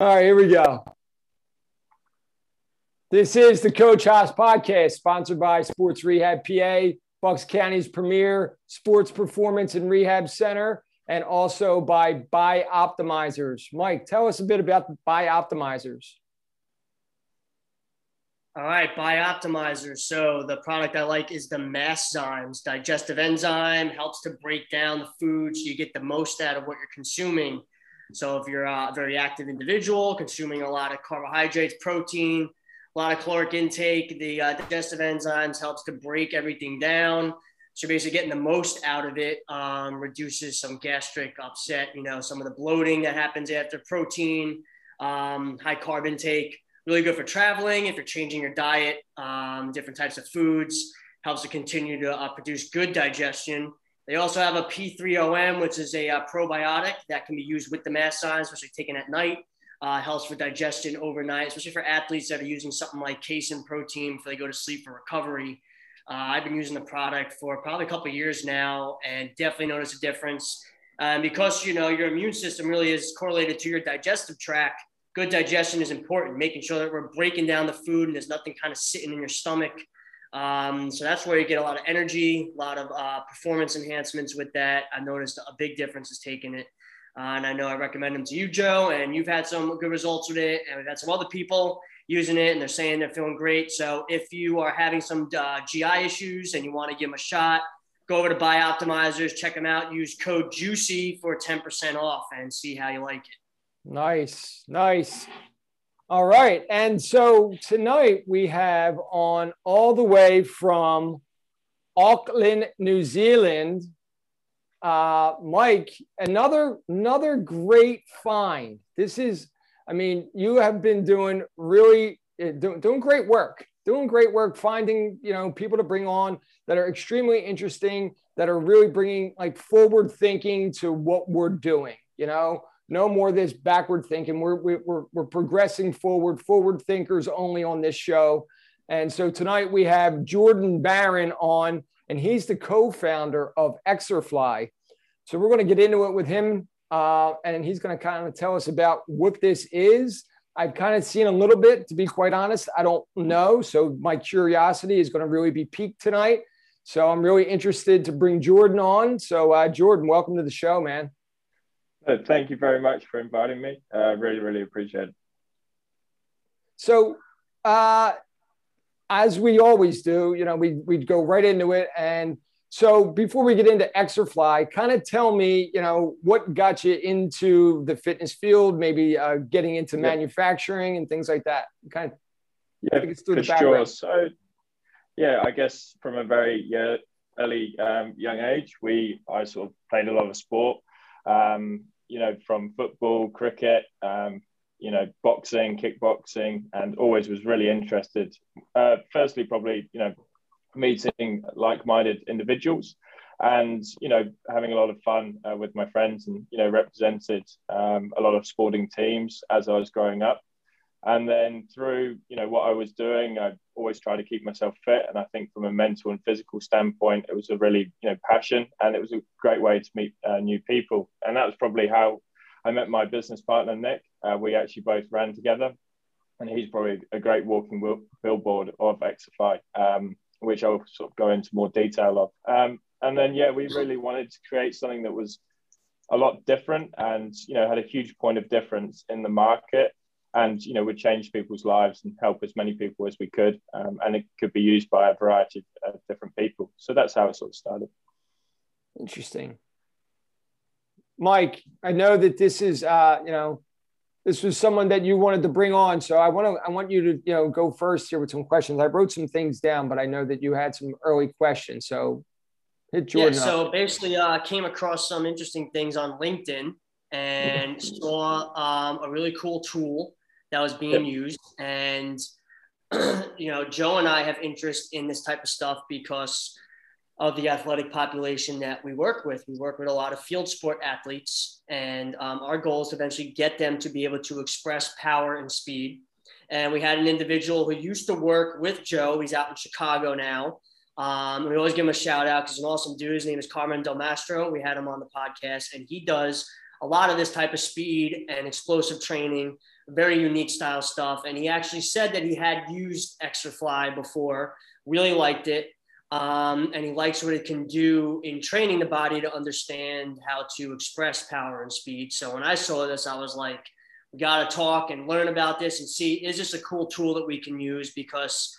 All right, here we go. This is the Coach Haas podcast, sponsored by Sports Rehab PA, Bucks County's premier sports performance and rehab center, and also by Bioptimizers. Mike, tell us a bit about Bioptimizers. All right, Bioptimizers. So the product I like is the Masszymes digestive enzyme, helps to break down the food so you get the most out of what you're consuming. So if you're a very active individual, consuming a lot of carbohydrates, protein, a lot of caloric intake, the uh, digestive enzymes helps to break everything down. So basically getting the most out of it um, reduces some gastric upset, you know, some of the bloating that happens after protein, um, high carb intake, really good for traveling. If you're changing your diet, um, different types of foods, helps to continue to uh, produce good digestion. They also have a P3OM, which is a uh, probiotic that can be used with the Masszymes, especially taken at night. Uh, helps for digestion overnight, especially for athletes that are using something like casein protein before they go to sleep for recovery. Uh, I've been using the product for probably a couple years now, and definitely noticed a difference. Um, because you know your immune system really is correlated to your digestive tract. Good digestion is important, making sure that we're breaking down the food and there's nothing kind of sitting in your stomach um, so that's where you get a lot of energy, a lot of uh, performance enhancements with that. I noticed a big difference is taking it. Uh, and I know I recommend them to you, Joe, and you've had some good results with it. And we've had some other people using it and they're saying they're feeling great. So if you are having some uh, GI issues and you want to give them a shot, go over to Bioptimizers, check them out, use code JUICY for 10% off and see how you like it. Nice, nice. All right. And so tonight we have on all the way from Auckland, New Zealand, uh, Mike, another another great find. This is, I mean, you have been doing really uh, doing, doing great work, doing great work, finding you know people to bring on that are extremely interesting, that are really bringing like forward thinking to what we're doing. You know, no more of this backward thinking. We're, we're, we're progressing forward, forward thinkers only on this show. And so tonight we have Jordan Barron on, and he's the co founder of Exerfly. So we're going to get into it with him, uh, and he's going to kind of tell us about what this is. I've kind of seen a little bit, to be quite honest. I don't know. So my curiosity is going to really be piqued tonight. So I'm really interested to bring Jordan on. So, uh, Jordan, welcome to the show, man. Thank you very much for inviting me. I uh, really, really appreciate it. So, uh, as we always do, you know, we we'd go right into it. And so, before we get into Exerfly, kind of tell me, you know, what got you into the fitness field, maybe uh, getting into yeah. manufacturing and things like that. Kind of, yeah, for sure. So, yeah, I guess from a very yeah, early um, young age, we I sort of played a lot of sport um, you know, from football, cricket, um, you know, boxing, kickboxing, and always was really interested. Uh, firstly, probably, you know, meeting like-minded individuals and you know having a lot of fun uh, with my friends and you know represented um, a lot of sporting teams as i was growing up and then through you know what i was doing i always try to keep myself fit. And i think from a mental and physical standpoint it was a really you know passion. And it was a great way to meet uh, new people. And that was probably how i met my business partner nick. Uh, we actually both ran together. And he's probably a great walking billboard of exerfly um, which i'll sort of go into more detail of. Um, and then yeah we really wanted to create something that was a lot different and you know had a huge point of difference in the market and you know would change people's lives and help as many people as we could um, and it could be used by a variety of different people. So that's how it sort of started. Interesting. Mike i know that this is uh, you know this was someone that you wanted to bring on. So i want to i want you to you know go first here with some questions. I wrote some things down but i know that you had some early questions. So hit Jordan yeah so up. basically uh, came across some interesting things on linkedin and saw um, a really cool tool that was being yep. used. And, you know, Joe and I have interest in this type of stuff because of the athletic population that we work with. We work with a lot of field sport athletes, and um, our goal is to eventually get them to be able to express power and speed. And we had an individual who used to work with Joe. He's out in Chicago now. Um, we always give him a shout out because he's an awesome dude. His name is Carmen Del Mastro. We had him on the podcast, and he does a lot of this type of speed and explosive training, very unique style stuff. And he actually said that he had used Exerfly before, really liked it. Um, and he likes what it can do in training the body to understand how to express power and speed. So when I saw this, I was like, we got to talk and learn about this and see is this a cool tool that we can use because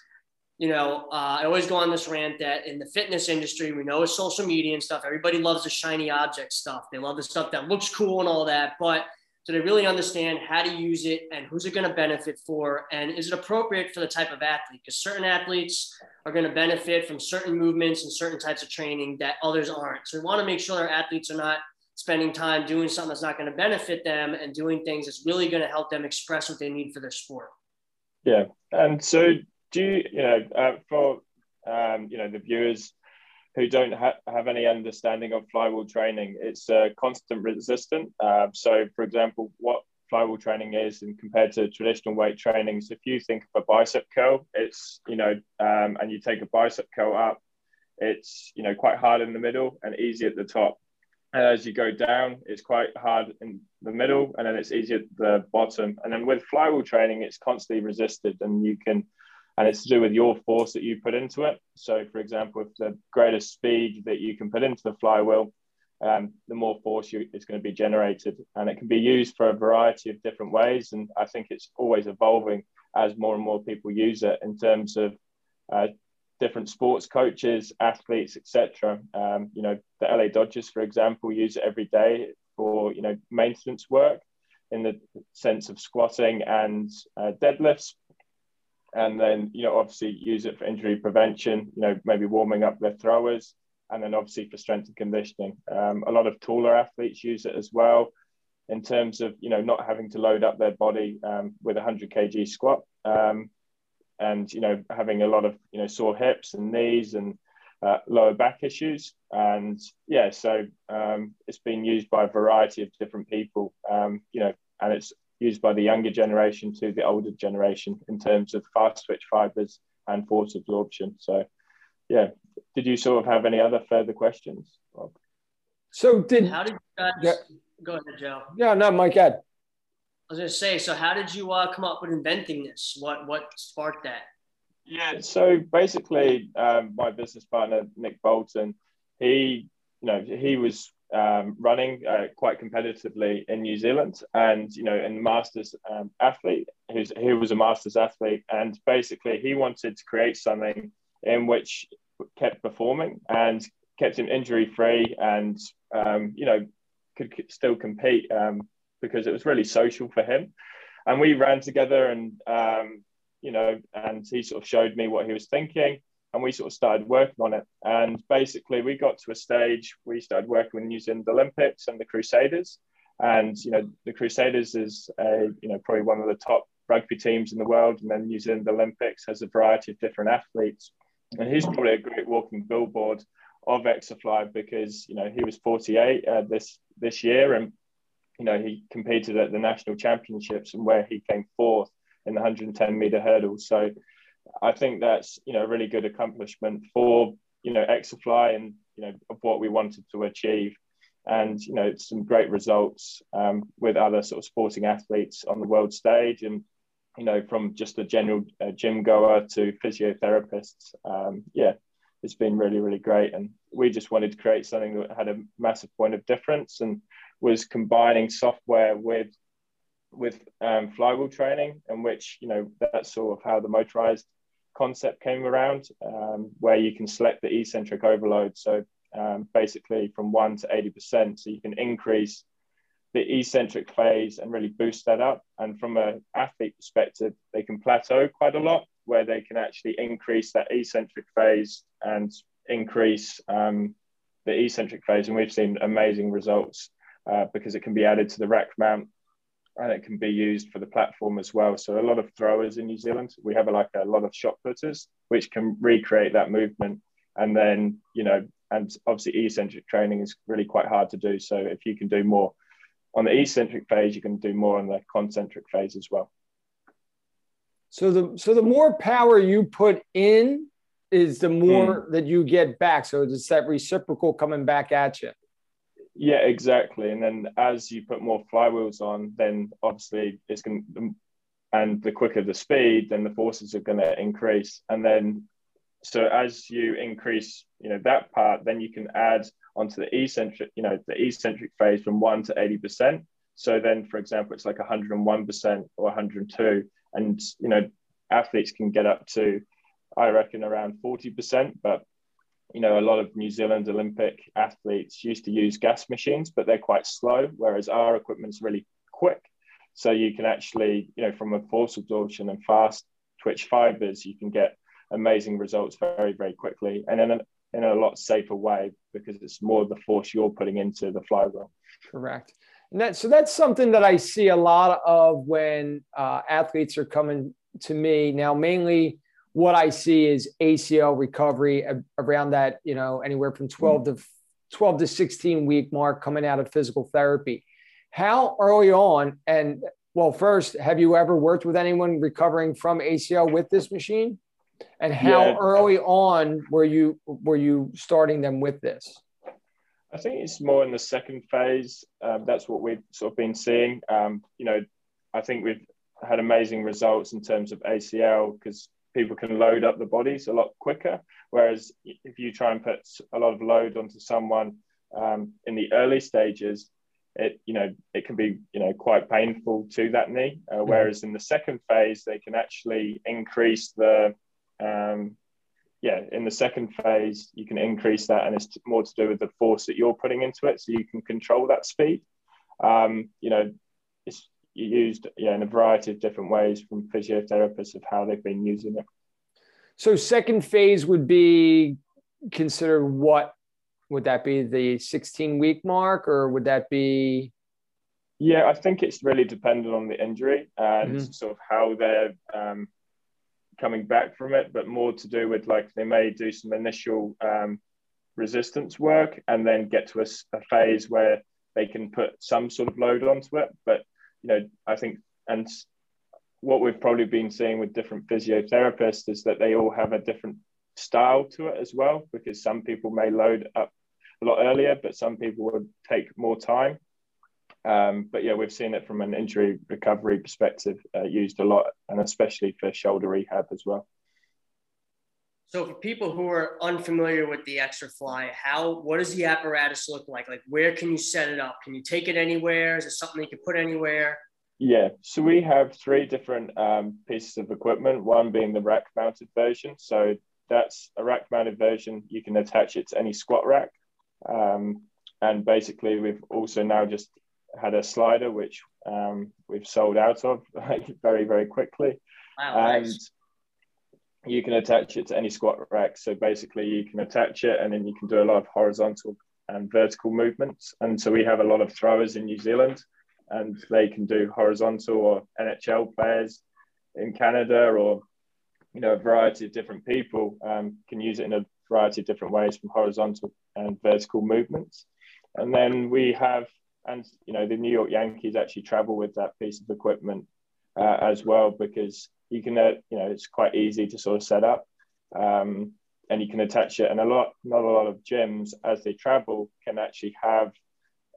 you know uh, i always go on this rant that in the fitness industry we know it's social media and stuff everybody loves the shiny object stuff they love the stuff that looks cool and all that but do they really understand how to use it and who's it going to benefit for and is it appropriate for the type of athlete? Because certain athletes are going to benefit from certain movements and certain types of training that others aren't. So we want to make sure our athletes are not spending time doing something that's not going to benefit them and doing things that's really going to help them express what they need for their sport. Yeah and so do you you know uh, for um, you know the viewers who don't ha- have any understanding of flywheel training. It's uh, constant resistant. Uh, so, for example, what flywheel training is, and compared to traditional weight training, so if you think of a bicep curl, it's you know, um, and you take a bicep curl up, it's you know quite hard in the middle and easy at the top. And as you go down, it's quite hard in the middle, and then it's easy at the bottom. And then with flywheel training, it's constantly resisted, and you can and it's to do with your force that you put into it. So, for example, if the greater speed that you can put into the flywheel, um, the more force you, is going to be generated, and it can be used for a variety of different ways. And I think it's always evolving as more and more people use it in terms of uh, different sports coaches, athletes, etc. Um, you know, the LA Dodgers, for example, use it every day for you know maintenance work in the sense of squatting and uh, deadlifts and then you know obviously use it for injury prevention you know maybe warming up their throwers and then obviously for strength and conditioning. Um, a lot of taller athletes use it as well in terms of you know not having to load up their body um, with a 100 kg squat um, and you know having a lot of you know sore hips and knees and uh, lower back issues. And yeah so um, it's been used by a variety of different people um, you know and it's used by the younger generation to the older generation in terms of fast twitch fibers and force absorption. So, yeah, did you sort of have any other further questions? Rob? So did how did you guys yeah. go ahead, Joe? Yeah, no, Mike, Ed. I was gonna say, so how did you uh, come up with inventing this? What what sparked that? Yeah, so basically, um, my business partner Nick Bolton, he you know he was um, running uh, quite competitively in New Zealand, and you know, and masters um, athlete who's who was a masters athlete, and basically he wanted to create something in which kept performing and kept him injury free, and um, you know, could still compete um, because it was really social for him, and we ran together, and um, you know, and he sort of showed me what he was thinking and we sort of started working on it. And basically, we got to a stage we started working with New Zealand Olympics and the Crusaders. And you know, the Crusaders is a you know probably one of the top rugby teams in the world, and then New Zealand Olympics has a variety of different athletes. And he's probably a great walking billboard of Exerfly because you know he was 48 uh, this this year, and you know he competed at the national championships and where he came fourth in the 110 meter hurdle. So I think that's you know a really good accomplishment for you know Exerfly and you know of what we wanted to achieve, and you know some great results um, with other sort of sporting athletes on the world stage, and you know from just a general uh, gym goer to physiotherapists. Um, yeah, it's been really really great, and we just wanted to create something that had a massive point of difference and was combining software with with um, flywheel training, in which you know that's sort of how the motorized concept came around, um, where you can select the eccentric overload. So um, basically, from one to eighty percent, so you can increase the eccentric phase and really boost that up. And from an athlete perspective, they can plateau quite a lot, where they can actually increase that eccentric phase and increase um, the eccentric phase. And we've seen amazing results uh, because it can be added to the rack mount and it can be used for the platform as well. So a lot of throwers in New Zealand, we have like a lot of shot putters which can recreate that movement. And then you know, and obviously eccentric training is really quite hard to do. So if you can do more on the eccentric phase, you can do more on the concentric phase as well. So the so the more power you put in is the more mm. that you get back. So it's that reciprocal coming back at you. Yeah, exactly. And then as you put more flywheels on, then obviously it's going to, and the quicker the speed, then the forces are going to increase. And then, so as you increase, you know, that part, then you can add onto the eccentric, you know, the eccentric phase from one to 80%. So then, for example, it's like 101% or 102. And, you know, athletes can get up to, I reckon, around 40%. But, you know, a lot of New Zealand Olympic athletes used to use gas machines, but they're quite slow, whereas our equipment's really quick. So you can actually, you know, from a force absorption and fast twitch fibers, you can get amazing results very, very quickly and in a, in a lot safer way because it's more the force you're putting into the flywheel. Correct. And that, so that's something that I see a lot of when uh, athletes are coming to me now. Mainly, what I see is ACL recovery around that, you know, anywhere from 12 to 12 to 16 week mark coming out of physical therapy. How early on, and well, first, have you ever worked with anyone recovering from ACL with this machine? And how yeah. early on were you were you starting them with this? I think it's more in the second phase. Um, that's what we've sort of been seeing. Um, you know, I think we've had amazing results in terms of ACL because people can load up the bodies a lot quicker. Whereas if you try and put a lot of load onto someone um, in the early stages, it you know it can be you know quite painful to that knee. Uh, mm-hmm. whereas in the second phase, they can actually increase the um, yeah, in the second phase, you can increase that, and it's more to do with the force that you're putting into it, so you can control that speed. Um, you know, it's used yeah in a variety of different ways from physiotherapists of how they've been using it. So, second phase would be considered what would that be the 16 week mark or would that be yeah i think it's really dependent on the injury and mm-hmm. sort of how they're um, coming back from it but more to do with like they may do some initial um, resistance work and then get to a, a, phase where they can put some sort of load onto it but you know i think and what we've probably been seeing with different physiotherapists is that they all have a different style to it as well because some people may load up a lot earlier, but some people would take more time. Um, but yeah, we've seen it from an injury recovery perspective uh, used a lot, and especially for shoulder rehab as well. So, for people who are unfamiliar with the Exerfly, how what does the apparatus look like? Like, where can you set it up? Can you take it anywhere? Is it something you can put anywhere? Yeah, so we have three different um, pieces of equipment. One being the rack-mounted version. So that's a rack-mounted version. You can attach it to any squat rack. Um, and basically, we've also now just had a slider, which um, we've sold out of very, very quickly. Wow, and nice. You can attach it to any squat rack. So basically, you can attach it and then you can do a lot of horizontal and vertical movements. And so we have a lot of throwers in New Zealand and they can do horizontal or NHL players in Canada or you know a variety of different people um, can use it in a variety of different ways from horizontal and vertical movements. And then we have, and you know, the New York Yankees actually travel with that piece of equipment uh, as well because you can, uh, you know, it's quite easy to sort of set up. Um, and you can attach it, and a lot, not a lot of gyms as they travel can actually have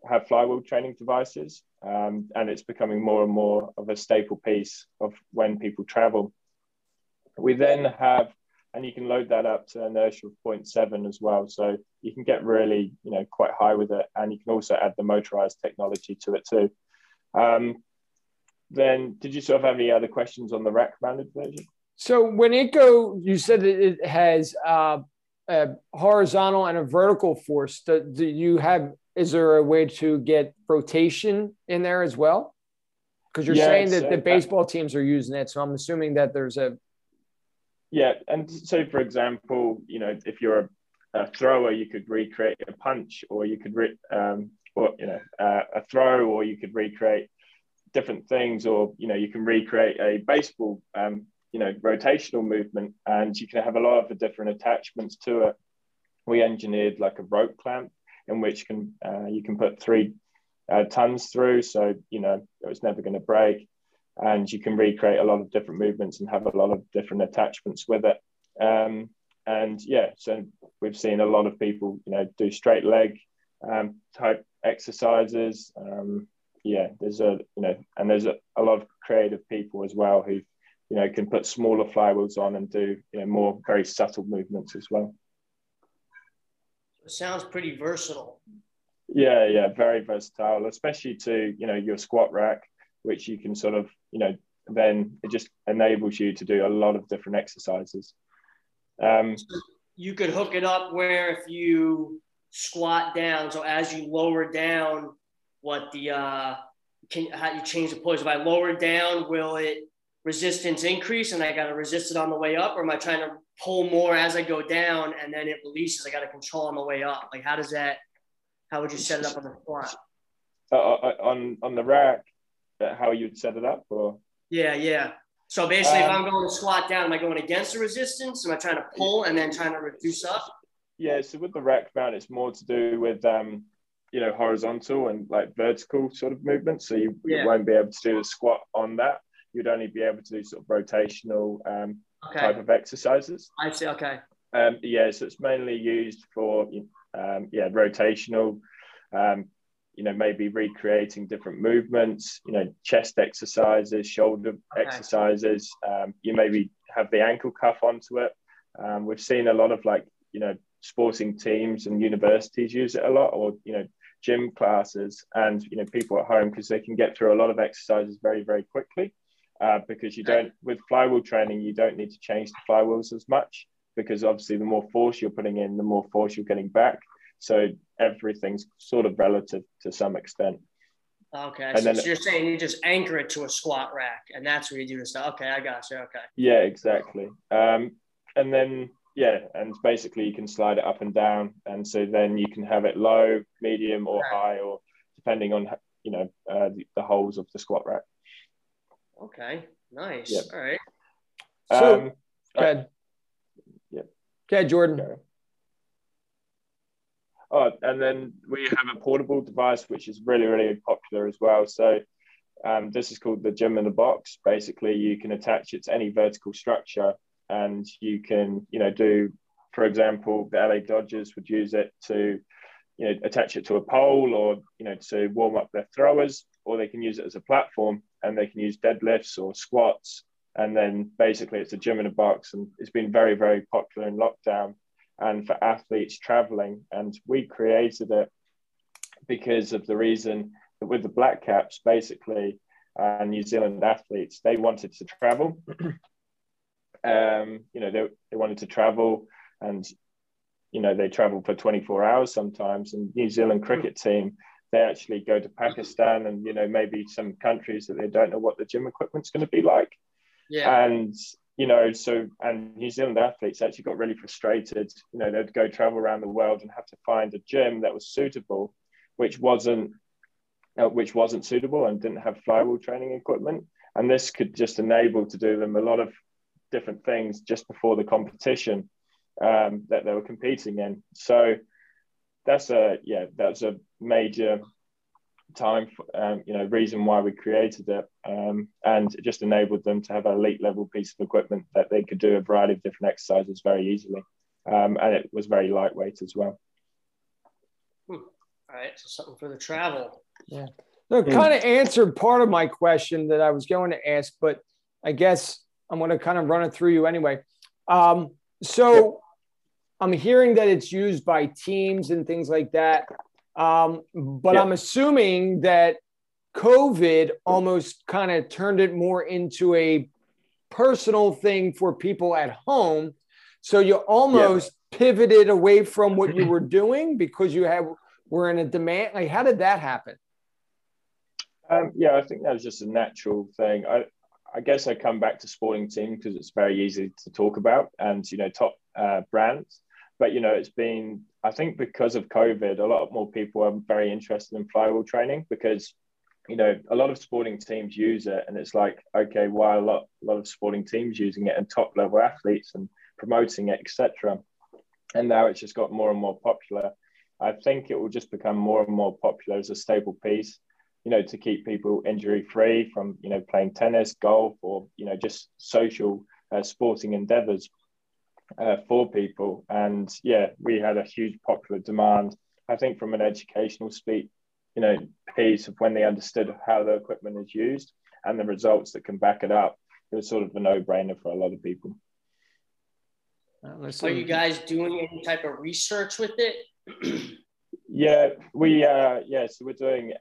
have flywheel training devices, um, and it's becoming more and more of a staple piece of when people travel. We then have and you can load that up to inertia of 0.7 as well. So you can get really, you know, quite high with it, and you can also add the motorized technology to it too. Um, then, did you sort of have any other questions on the rack mounted version? So when it go, you said that it has uh, a horizontal and a vertical force. Do, do you have? Is there a way to get rotation in there as well? Because you're yeah, saying that the baseball teams are using it, so I'm assuming that there's a yeah, and so for example, you know, if you're a, a thrower, you could recreate a punch, or you could, re- um, or you know, uh, a throw, or you could recreate different things, or you know, you can recreate a baseball, um, you know, rotational movement, and you can have a lot of different attachments to it. We engineered like a rope clamp in which can uh, you can put three uh, tons through, so you know it was never going to break and you can recreate a lot of different movements and have a lot of different attachments with it. Um, and yeah, so we've seen a lot of people, you know, do straight leg um, type exercises. Um, yeah, there's a you know, and there's a, a lot of creative people as well who you know can put smaller flywheels on and do you know more very subtle movements as well. It sounds pretty versatile. Yeah, yeah, very versatile, especially to you know your squat rack, which you can sort of you know then it just enables you to do a lot of different exercises. Um, you could hook it up where if you squat down, so as you lower down, what the uh, can how you change the pose? If I lower it down, will it resistance increase and I got to resist it on the way up, or am I trying to pull more as I go down and then it releases? I got to control on the way up. Like how does that? How would you set it up on the squat? Uh, uh on on the rack, uh, how you'd set it up, or yeah, yeah. So basically, um, if I'm going to squat down, am I going against the resistance? Am I trying to pull and then trying to reduce up? Yeah, so with the rack mount, it's more to do with um, you know horizontal and like vertical sort of movement. So you, yeah. you won't be able to do the squat on that. You'd only be able to do sort of rotational um, okay. type of exercises. I see. Okay. Um, yeah, so it's mainly used for um, yeah rotational um, you know maybe recreating different movements you know chest exercises shoulder okay. exercises um, you maybe have the ankle cuff onto it um, we've seen a lot of like you know sporting teams and universities use it a lot or you know gym classes and you know people at home because they can get through a lot of exercises very very quickly uh, because you don't with flywheel training you don't need to change the flywheels as much because obviously the more force you're putting in the more force you're getting back so everything's sort of relative to some extent. Okay. And so, then, so you're saying you just anchor it to a squat rack and that's where you do the stuff. Okay, I got you. Okay. Yeah, exactly. Um, and then yeah, and basically you can slide it up and down, and so then you can have it low, medium, or high, or depending on you know uh, the, the, holes of the squat rack. Okay, nice. Yep. All right. So, um, go ahead. Yeah. Okay, Jordan. Oh, and then we have a portable device which is really, really popular as well. So um, this is called the gym in the box. Basically, you can attach it to any vertical structure, and you can, you know, do, for example, the LA Dodgers would use it to, you know, attach it to a pole or, you know, to warm up their throwers, or they can use it as a platform and they can use deadlifts or squats. And then basically, it's a gym in a box, and it's been very, very popular in lockdown and for athletes traveling. And we created it because of the reason that with the Black Caps, basically, uh, New Zealand athletes, they wanted to travel. um, you know, they, they wanted to travel and, you know, they travel for 24 hours sometimes. And New Zealand cricket team, they actually go to Pakistan and, you know, maybe some countries that they don't know what the gym equipment's going to be like. Yeah. And you know, so and New Zealand athletes actually got really frustrated. You know, they'd go travel around the world and have to find a gym that was suitable, which wasn't, uh, which wasn't suitable and didn't have flywheel training equipment. And this could just enable to do them a lot of different things just before the competition um, that they were competing in. So that's a yeah, that's a major time, um, you know, reason why we created it, um, and it just enabled them to have an elite level piece of equipment that they could do a variety of different exercises very easily, um, and it was very lightweight as well. Hmm. All right, so something for the travel. Yeah, no, it kind of answered part of my question that I was going to ask, but I guess I'm going to kind of run it through you anyway. Um, so. I'm hearing that it's used by teams and things like that. Um, but yeah. I'm assuming that COVID almost kind of turned it more into a personal thing for people at home. So you almost yeah. pivoted away from what you were doing because you have were in a demand. Like, how did that happen? Um, yeah, I think that was just a natural thing. I, I guess I come back to sporting team because it's very easy to talk about and you know top uh, brands. But you know, it's been I think because of COVID, a lot more people are very interested in flywheel training because you know a lot of sporting teams use it, and it's like okay, why a lot a lot of sporting teams using it and top level athletes and promoting it, etc. And now it's just got more and more popular. I think it will just become more and more popular as a staple piece, you know, to keep people injury free from you know playing tennis, golf, or you know just social uh, sporting endeavors uh, for people. And yeah, we had a huge popular demand. I think from an educational speak you know piece of when they understood how the equipment is used and the results that can back it up. It was sort of a no-brainer for a lot of people. Are you guys doing any type of research with it? yeah, we uh, yeah, so we're doing.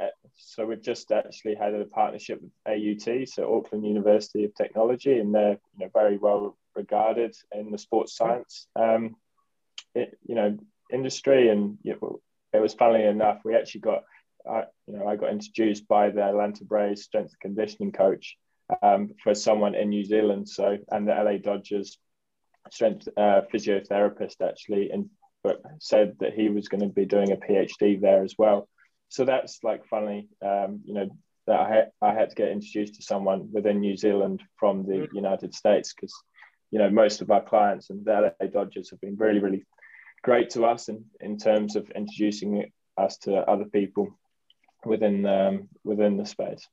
So we've just actually had a partnership with AUT, so Auckland University of Technology, and they're you know very well regarded in the sports science, um, it, you know, industry. And you it was funnily enough, we actually got, uh, you know, I got introduced by the Atlanta Braves strength and conditioning coach um, for someone in New Zealand. So and the LA Dodgers strength uh, physiotherapist actually and said that he was going to be doing a PhD there as well. So that's like funny, um, you know, that I had, I had to get introduced to someone within New Zealand from the mm. United States because, you know, most of our clients and the LA Dodgers have been really, really great to us in, in terms of introducing us to other people within um, within the space.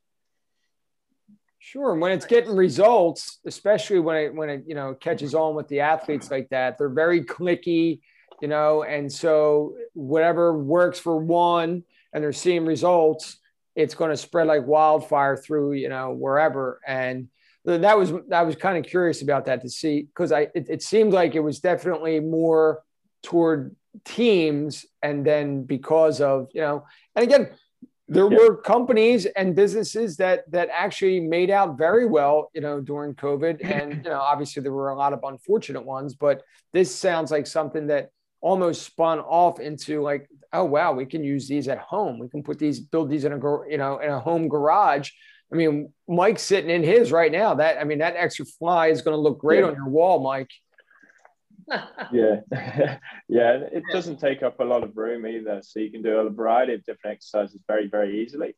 Sure. And when it's getting results, especially when it when it you know catches on with the athletes like that, they're very clicky, you know, and so whatever works for one and they're seeing results, it's going to spread like wildfire through, you know, wherever. And that was I was kind of curious about that to see because I it, it seemed like it was definitely more toward teams and then because of you know and again there were companies and businesses that that actually made out very well, you know, during COVID. And you know, obviously there were a lot of unfortunate ones, but this sounds like something that almost spun off into like, oh wow, we can use these at home. We can put these, build these in a you know in a home garage. I mean, Mike's sitting in his right now. That I mean, that extra fly is going to look great yeah. on your wall, Mike yeah, yeah. It doesn't take up a lot of room either, so you can do a variety of different exercises very, very easily.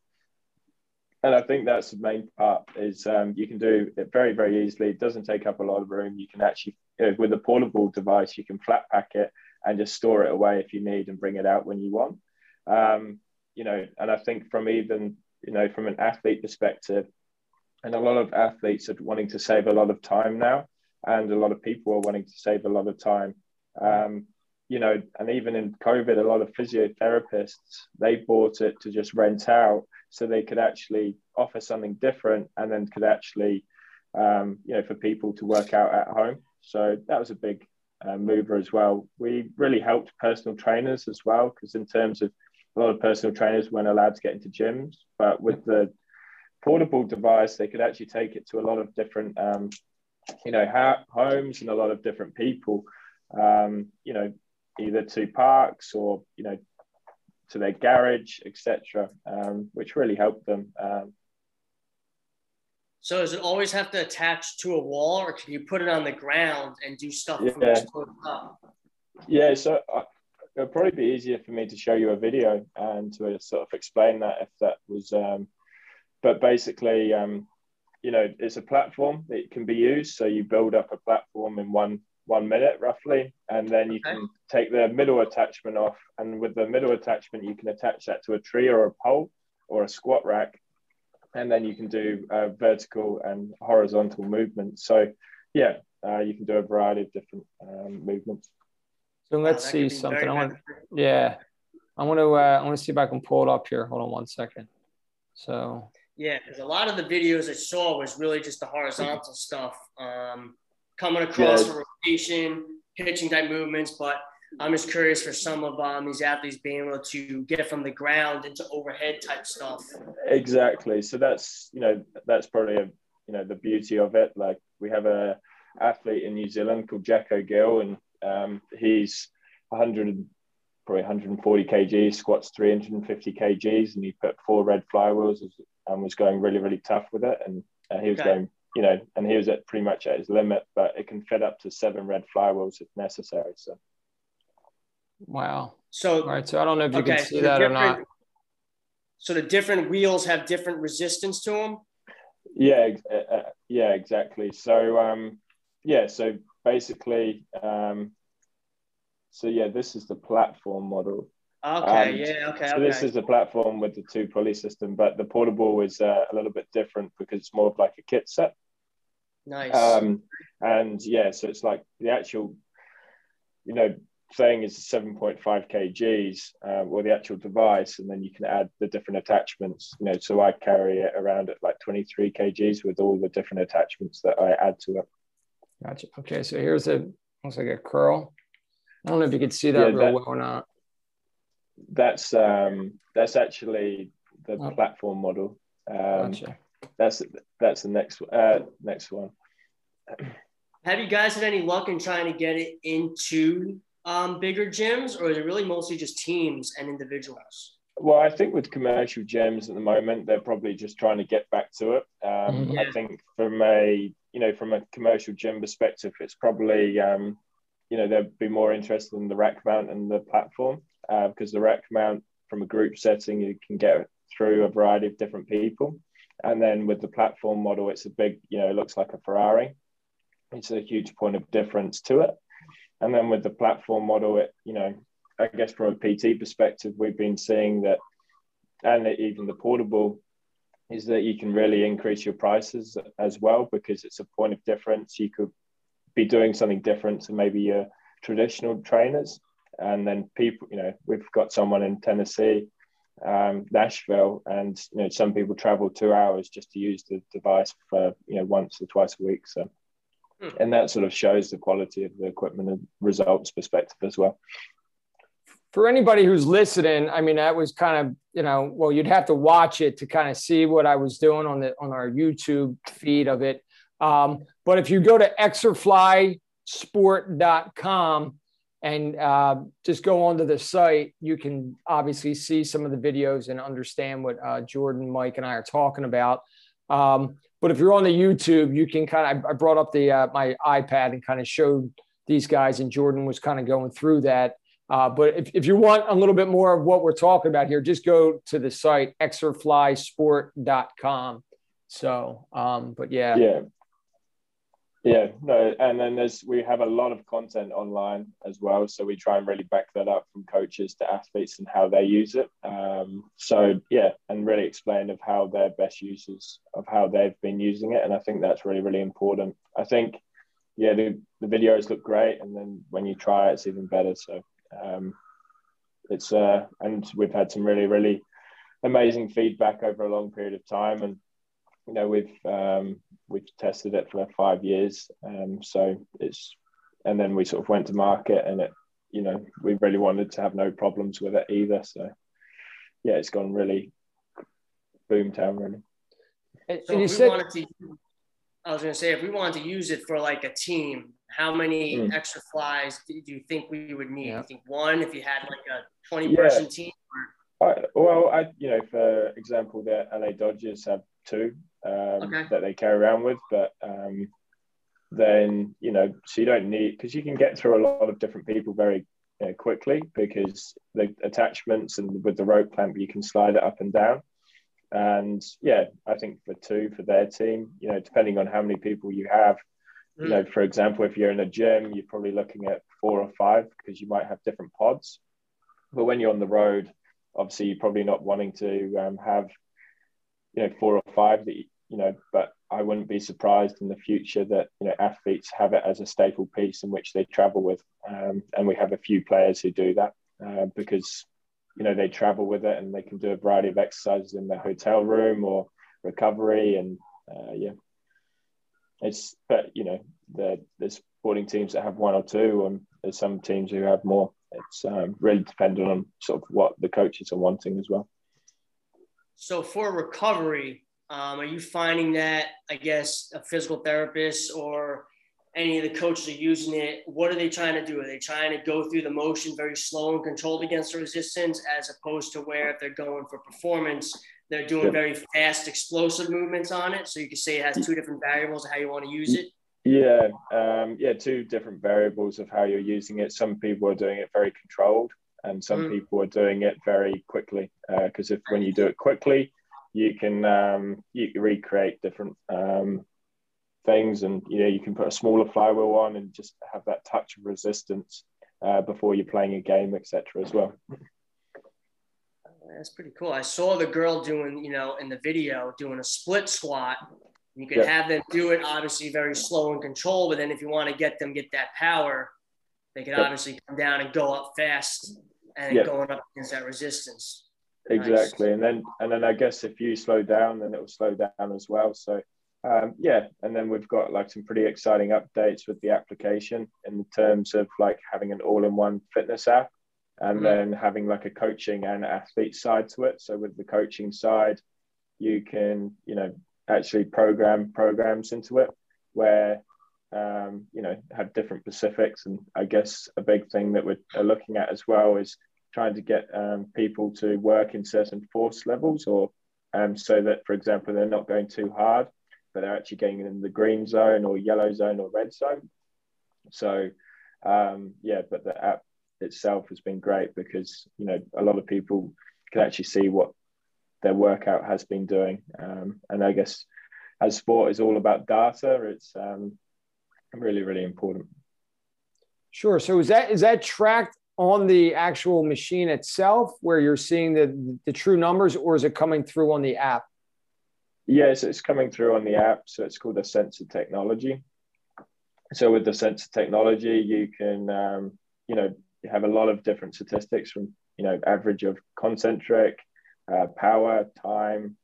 And I think that's the main part is um, you can do it very, very easily. It doesn't take up a lot of room. You can actually, you know, with a portable device, you can flat pack it and just store it away if you need and bring it out when you want. Um, you know, and I think from even you know from an athlete perspective, and a lot of athletes are wanting to save a lot of time now and a lot of people are wanting to save a lot of time. Um, you know, and even in COVID, a lot of physiotherapists they bought it to just rent out so they could actually offer something different, and then could actually, um, you know, for people to work out at home. So that was a big uh, mover as well. We really helped personal trainers as well because in terms of a lot of personal trainers weren't allowed to get into gyms, but with the portable device, they could actually take it to a lot of different um, you know, ha- homes and a lot of different people, um, you know, either to parks or, you know, to their garage, etc., um, which really helped them. So does it always have to attach to a wall, or can you put it on the ground and do stuff yeah. Yeah, so uh, it'll probably be easier for me to show you a video and to sort of explain that if that was. Um, but basically, um, you know it's a platform that can be used so you build up a platform in one one minute roughly and then you okay. can take the middle attachment off and with the middle attachment you can attach that to a tree or a pole or a squat rack and then you can do uh, vertical and horizontal movements. So yeah uh, you can do a variety of different um, movements. So let's see something. i want yeah. I want to uh, i want to see if i can pull it up here. Hold on one second. So. Yeah, because a lot of the videos I saw was really just the horizontal stuff, um, coming across yeah. rotation, pitching type movements. But I'm just curious for some of um, these athletes being able to get from the ground into overhead type stuff. Exactly. So that's you know that's probably a you know the beauty of it. Like we have a athlete in New Zealand called Jacko Gill, and um, he's 100 probably 140 kg, squats 350 kgs, and he put four red flywheels and was going really, really tough with it. And uh, he was okay. going, you know, and he was at pretty much at his limit, but it can fit up to seven red flywheels if necessary. So, wow. So, all right. So I don't know if you okay, can see so that or not. So the different wheels have different resistance to them. Yeah, uh, uh, yeah, exactly. So, um, yeah, so basically, um, so yeah, this is the platform model. Okay, um, yeah, okay. So okay. this is the platform with the two pulley system, but the portable is uh, a little bit different because it's more of like a kit set. Nice. Um, and yeah, so it's like the actual, you know, thing is 7.5 kgs, uh, or the actual device, and then you can add the different attachments. You know, so I carry it around at like 23 kgs with all the different attachments that I add to it. Gotcha. Okay, so here's a looks like a curl. I don't know if you could see that yeah, real that, well or not. That's um, that's actually the oh. platform model. Um, gotcha. That's that's the next uh, next one. Have you guys had any luck in trying to get it into um, bigger gyms, or is it really mostly just teams and individuals? Well, I think with commercial gyms at the moment, they're probably just trying to get back to it. Um, yeah. I think from a you know from a commercial gym perspective, it's probably um, you know they'd be more interested in the rack mount and the platform uh, because the rack mount from a group setting you can get through a variety of different people, and then with the platform model, it's a big you know it looks like a Ferrari. It's a huge point of difference to it. And then with the platform model, it, you know, I guess from a PT perspective, we've been seeing that, and even the portable, is that you can really increase your prices as well because it's a point of difference. You could be doing something different to maybe your traditional trainers. And then people, you know, we've got someone in Tennessee, um, Nashville, and you know, some people travel two hours just to use the device for you know once or twice a week. So Hmm. And that sort of shows the quality of the equipment and results perspective as well. For anybody who's listening, I mean, that was kind of, you know, well, you'd have to watch it to kind of see what I was doing on the on our YouTube feed of it. Um, but if you go to exerflysport.com and uh, just go onto the site, you can obviously see some of the videos and understand what uh, Jordan, Mike, and I are talking about. Um, but if you're on the YouTube, you can kind of, I brought up the, uh, my iPad and kind of showed these guys and Jordan was kind of going through that. Uh, but if, if you want a little bit more of what we're talking about here, just go to the site, exerflysport.com. So, um, but yeah. Yeah. Yeah, no, and then there's we have a lot of content online as well, so we try and really back that up from coaches to athletes and how they use it. Um, so yeah, and really explain of how their best uses of how they've been using it, and I think that's really really important. I think yeah, the, the videos look great, and then when you try it, it's even better. So um, it's uh, and we've had some really really amazing feedback over a long period of time, and you know we've um, we've tested it for five years um, so it's and then we sort of went to market and it you know we really wanted to have no problems with it either so yeah it's gone really boomtown really so you said to, I was going to say if we wanted to use it for like a team how many mm. extra flies do you think we would need? Yeah. I think one if you had like a 20 yeah. person team. I, well, I you know, for example, the LA Dodgers have two um, okay. that they carry around with. But um, then, you know, so you don't need, because you can get through a lot of different people very you know, quickly because the attachments and with the rope clamp, you can slide it up and down. And yeah, I think for two for their team, you know, depending on how many people you have, you know, for example, if you're in a gym, you're probably looking at four or five because you might have different pods. But when you're on the road, obviously you're probably not wanting to um, have, you know, four or five that you know, but I wouldn't be surprised in the future that you know athletes have it as a staple piece in which they travel with, um, and we have a few players who do that uh, because you know they travel with it and they can do a variety of exercises in their hotel room or recovery, and uh, yeah, it's but you know the, there's sporting teams that have one or two, and there's some teams who have more. It's um, really dependent on sort of what the coaches are wanting as well. So for recovery, um, are you finding that, I guess, a physical therapist or any of the coaches are using it? What are they trying to do? Are they trying to go through the motion very slow and controlled against the resistance, as opposed to where if they're going for performance, they're doing very fast, explosive movements on it? So you can say it has two different variables of how you want to use it. Yeah, um, yeah, two different variables of how you're using it. Some people are doing it very controlled, and some mm. people are doing it very quickly. Because uh, if when you do it quickly, you can um, you can recreate different um, things, and you know you can put a smaller flywheel on and just have that touch of resistance uh, before you're playing a game, etc. As well. That's pretty cool. I saw the girl doing, you know, in the video doing a split squat. You can have them do it obviously very slow and controlled, but then if you want to get them get that power, they could obviously come down and go up fast and going up against that resistance. Exactly, nice. and then and then I guess if you slow down, then it will slow down as well. So um, yeah, and then we've got like some pretty exciting updates with the application in terms of like having an all-in-one fitness app, and mm-hmm. then having like a coaching and athlete side to it. So with the coaching side, you can you know actually program programs into it where um, you know have different specifics, and I guess a big thing that we're looking at as well is trying to get um, people to work in certain force levels or um, so that, for example, they're not going too hard, but they're actually getting in the green zone or yellow zone or red zone. So, um, yeah, but the app itself has been great because, you know, a lot of people can actually see what their workout has been doing. Um, and I guess as sport is all about data, it's um, really, really important. Sure. So is that is that tracked on the actual machine itself where you're seeing the, the true numbers or is it coming through on the app? Yes, it's coming through on the app. So it's called the sensor technology. So with the sensor technology, you can, um, you know, you have a lot of different statistics from, you know, average of concentric, uh, power, time,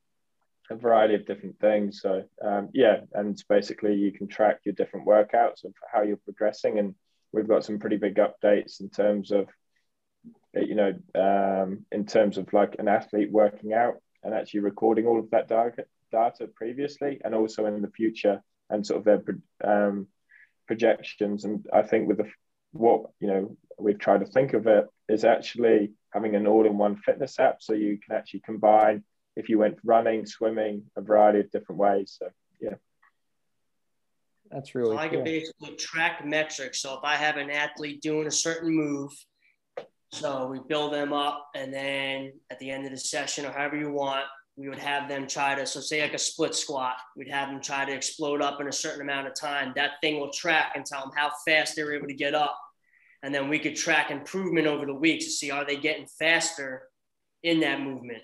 a variety of different things. So um, yeah, and basically you can track your different workouts of how you're progressing and we've got some pretty big updates in terms of you know um, in terms of like an athlete working out and actually recording all of that data, previously and also in the future and sort of their um, projections. And i think with the what you know we've tried to think of it is actually having an all-in-one fitness app so you can actually combine if you went running swimming a variety of different ways. So yeah that's really. So I can basically track metrics. So if I have an athlete doing a certain move, so we build them up, and then at the end of the session, or however you want, we would have them try to. So say like a split squat, we'd have them try to explode up in a certain amount of time. That thing will track and tell them how fast they were able to get up, and then we could track improvement over the weeks to see are they getting faster in that movement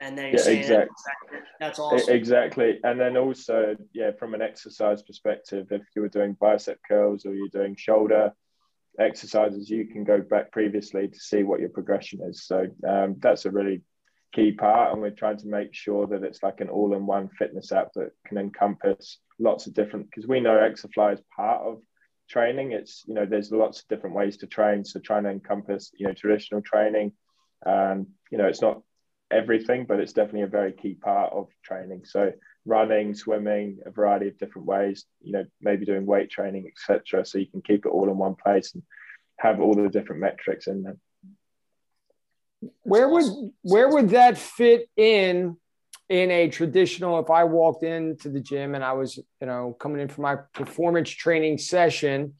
and then yeah, exactly. that's awesome. Exactly. And then also, yeah, from an exercise perspective, if you were doing bicep curls or you're doing shoulder exercises, you can go back previously to see what your progression is. So um, that's a really key part. And we're trying to make sure that it's like an all in one fitness app that can encompass lots of different, because we know Exerfly is part of training. It's, you know, there's lots of different ways to train. So trying to encompass, you know, traditional training. Um, you know, it's not everything, but it's definitely a very key part of training. So running, swimming, a variety of different ways, you know, maybe doing weight training, etc. So you can keep it all in one place and have all the different metrics in there. Where would where would that fit in in a traditional if I walked into the gym and I was, you know, coming in for my performance training session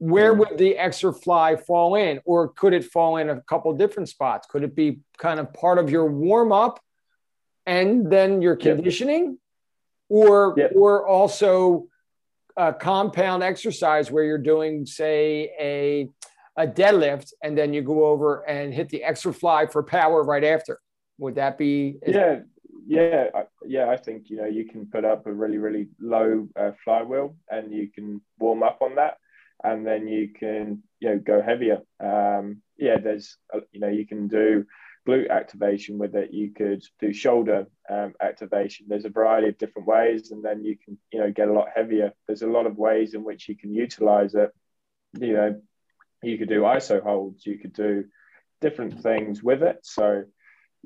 where would the Exerfly fall in? Or could it fall in a couple different spots? Could it be kind of part of your warm up and then your conditioning? Or or also a compound exercise where you're doing say a a deadlift and then you go over and hit the Exerfly for power right after. Would that be yeah. Yeah. Yeah i think you know you can put up a really really low uh, flywheel and you can warm up on that and then you can you know go heavier. Um, yeah, there's uh, you know you can do glute activation with it. You could do shoulder um, activation. There's a variety of different ways, and then you can you know get a lot heavier. There's a lot of ways in which you can utilize it. You know, you could do iso holds. You could do different things with it. So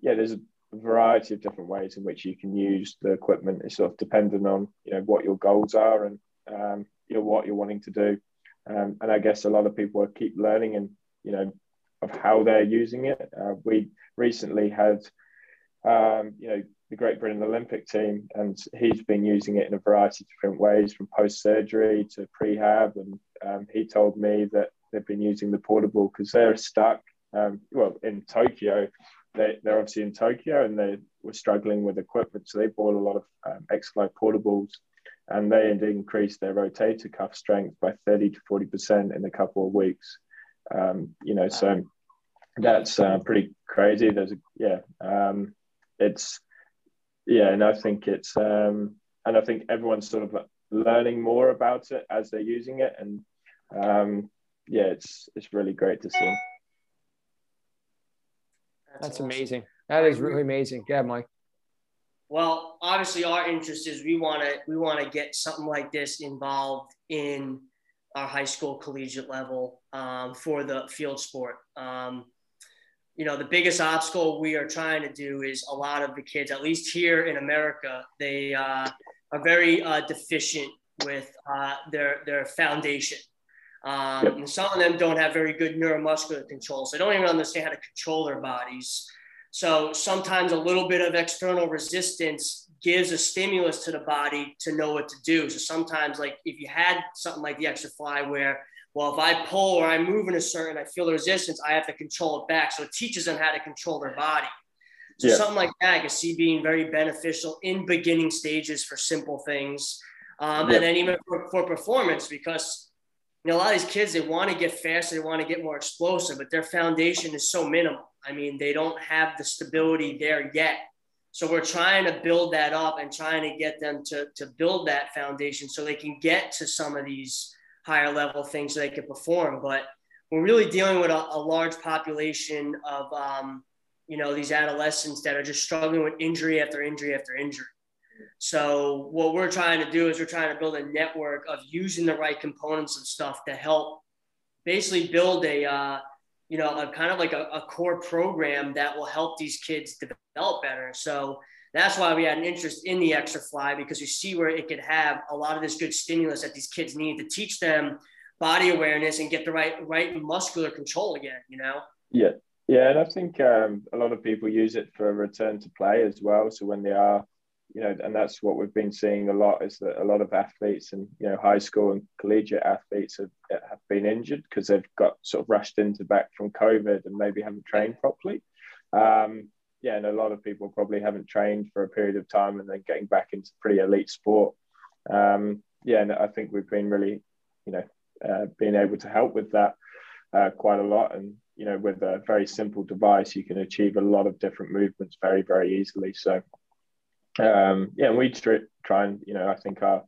yeah, there's a variety of different ways in which you can use the equipment. It's sort of dependent on you know what your goals are and um, you know what you're wanting to do. Um, and I guess a lot of people keep learning and, you know, of how they're using it. Uh, we recently had, um, you know, the Great Britain Olympic team, and he's been using it in a variety of different ways from post surgery to prehab. And um, he told me that they've been using the portable because they're stuck. Um, well, in Tokyo, they, are obviously in Tokyo and they were struggling with equipment. So they bought a lot of um, Exerfly portables and they had increased their rotator cuff strength by 30 to 40% in a couple of weeks. Um, you know, so that's uh, pretty crazy. There's a, yeah, um, it's, yeah, and I think it's, um, and I think everyone's sort of learning more about it as they're using it. And um, yeah, it's it's really great to see. That's, That's amazing. That is really amazing. Yeah, Mike. Well, obviously, our interest is we want to we want to get something like this involved in our high school collegiate level um, for the field sport. Um, you know, the biggest obstacle we are trying to do is a lot of the kids, at least here in America, they uh, are very uh, deficient with uh, their their foundation. Um, yep. And some of them don't have very good neuromuscular control, so they don't even understand how to control their bodies. So sometimes a little bit of external resistance gives a stimulus to the body to know what to do. So sometimes, like if you had something like the Exerfly, where well, if I pull or I move in a certain, I feel the resistance, I have to control it back. So it teaches them how to control their body. So yeah. something like that I can see being very beneficial in beginning stages for simple things, um, yeah. and then even for, for performance because you know a lot of these kids they want to get faster, they want to get more explosive, but their foundation is so minimal. I mean, they don't have the stability there yet. So we're trying to build that up and trying to get them to, to build that foundation so they can get to some of these higher level things so they can perform. But we're really dealing with a, a large population of, um, you know, these adolescents that are just struggling with injury after injury after injury. So what we're trying to do is we're trying to build a network of using the right components of stuff to help basically build a, uh, you know, a kind of like a, a core program that will help these kids develop better. So that's why we had an interest in the Exerfly because we see where it could have a lot of this good stimulus that these kids need to teach them body awareness and get the right right muscular control again. You know. Yeah, yeah, and I think um, a lot of people use it for a return to play as well. So when they are you know, and that's what we've been seeing a lot is that a lot of athletes and you know high school and collegiate athletes have, have been injured because they've got sort of rushed into back from COVID and maybe haven't trained properly. Um, yeah, and a lot of people probably haven't trained for a period of time and then getting back into pretty elite sport. Um, yeah, and I think we've been really, you know, uh, being able to help with that uh, quite a lot. And you know, with a very simple device, you can achieve a lot of different movements very, very easily. So um, yeah, and we try and you know I think our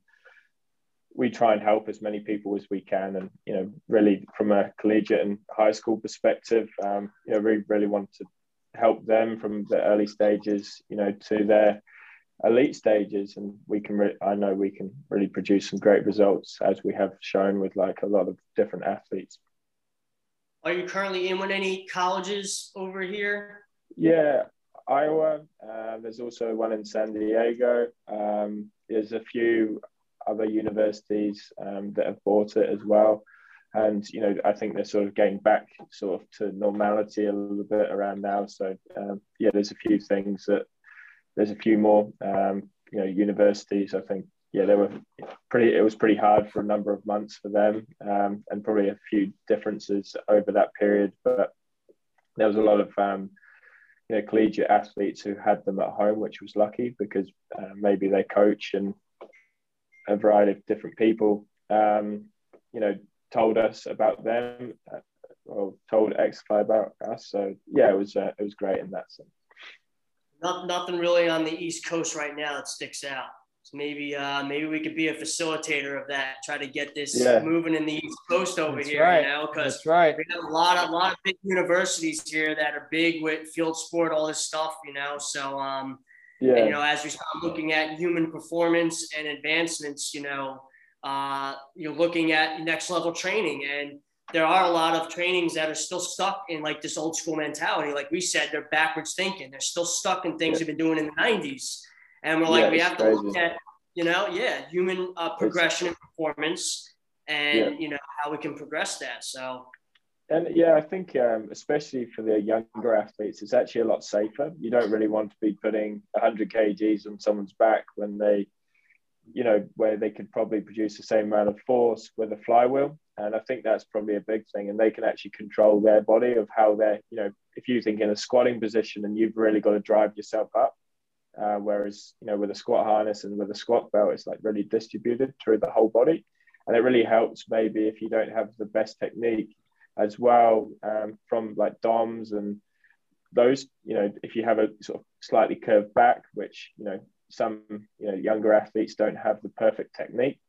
we try and help as many people as we can, and you know really from a collegiate and high school perspective, um, you know we really want to help them from the early stages, you know, to their elite stages, and we can. Re- I know we can really produce some great results as we have shown with like a lot of different athletes. Are you currently in with any colleges over here? Yeah, Iowa. Uh, there's also one in San Diego. Um, there's a few other universities um, that have bought it as well. And you know, I think they're sort of getting back sort of to normality a little bit around now. So um, yeah, there's a few things that there's a few more um, you know universities. I think yeah, they were pretty. It was pretty hard for a number of months for them, um, and probably a few differences over that period. But there was a lot of um, you know, collegiate athletes who had them at home, which was lucky because uh, maybe they coach and a variety of different people, um, you know, told us about them uh, or told Exerfly about us. So yeah, it was uh, it was great in that sense. Not, nothing really on the East Coast right now that sticks out. So maybe uh, maybe we could be a facilitator of that. Try to get this yeah. moving in the East Coast over That's here. Right. You know, because right. we have a lot of a lot of big universities here that are big with field sport, all this stuff. You know, so um, yeah. And, you know, as we start looking at human performance and advancements, you know, uh, you're looking at next level training and there are a lot of trainings that are still stuck in like this old school mentality. Like we said, they're backwards thinking. They're still stuck in things yeah. they've been doing in the 90s. And we're like, yeah, we have crazy. to look at, you know, yeah, human uh, progression and performance and, yeah. you know, how we can progress that. So, and yeah, I think um, especially for the younger athletes, it's actually a lot safer. You don't really want to be putting 100 kgs on someone's back when they, you know, where they could probably produce the same amount of force with a flywheel. And I think that's probably a big thing. And they can actually control their body of how they're, you know, if you think in a squatting position and you've really got to drive yourself up, uh, whereas, you know, with a squat harness and with a squat belt, it's like really distributed through the whole body. And it really helps maybe if you don't have the best technique as well um, from like DOMs and those, you know, if you have a sort of slightly curved back, which, you know, some, you know, younger athletes don't have the perfect technique,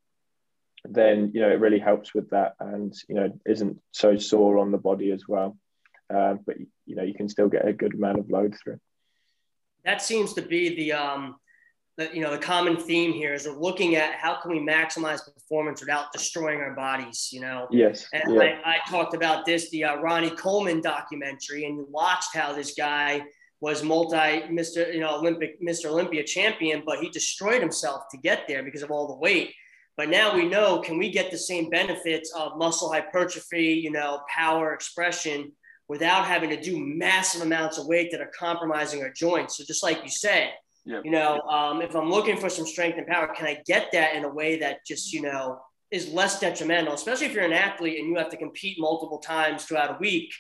then you know it really helps with that, and you know isn't so sore on the body as well. Um, but you know you can still get a good amount of load through. That seems to be the um, the, you know the common theme here is we're looking at how can we maximize performance without destroying our bodies you know yes and yeah. I, I, talked about this the uh, ronnie coleman documentary and you watched how this guy was multi mr you know olympic mr olympia champion but he destroyed himself to get there because of all the weight but now we know can we get the same benefits of muscle hypertrophy you know power expression without having to do massive amounts of weight that are compromising our joints so just like you said Yep. You know, um, if I'm looking for some strength and power, can I get that in a way that just, you know, is less detrimental, especially if you're an athlete and you have to compete multiple times throughout a week.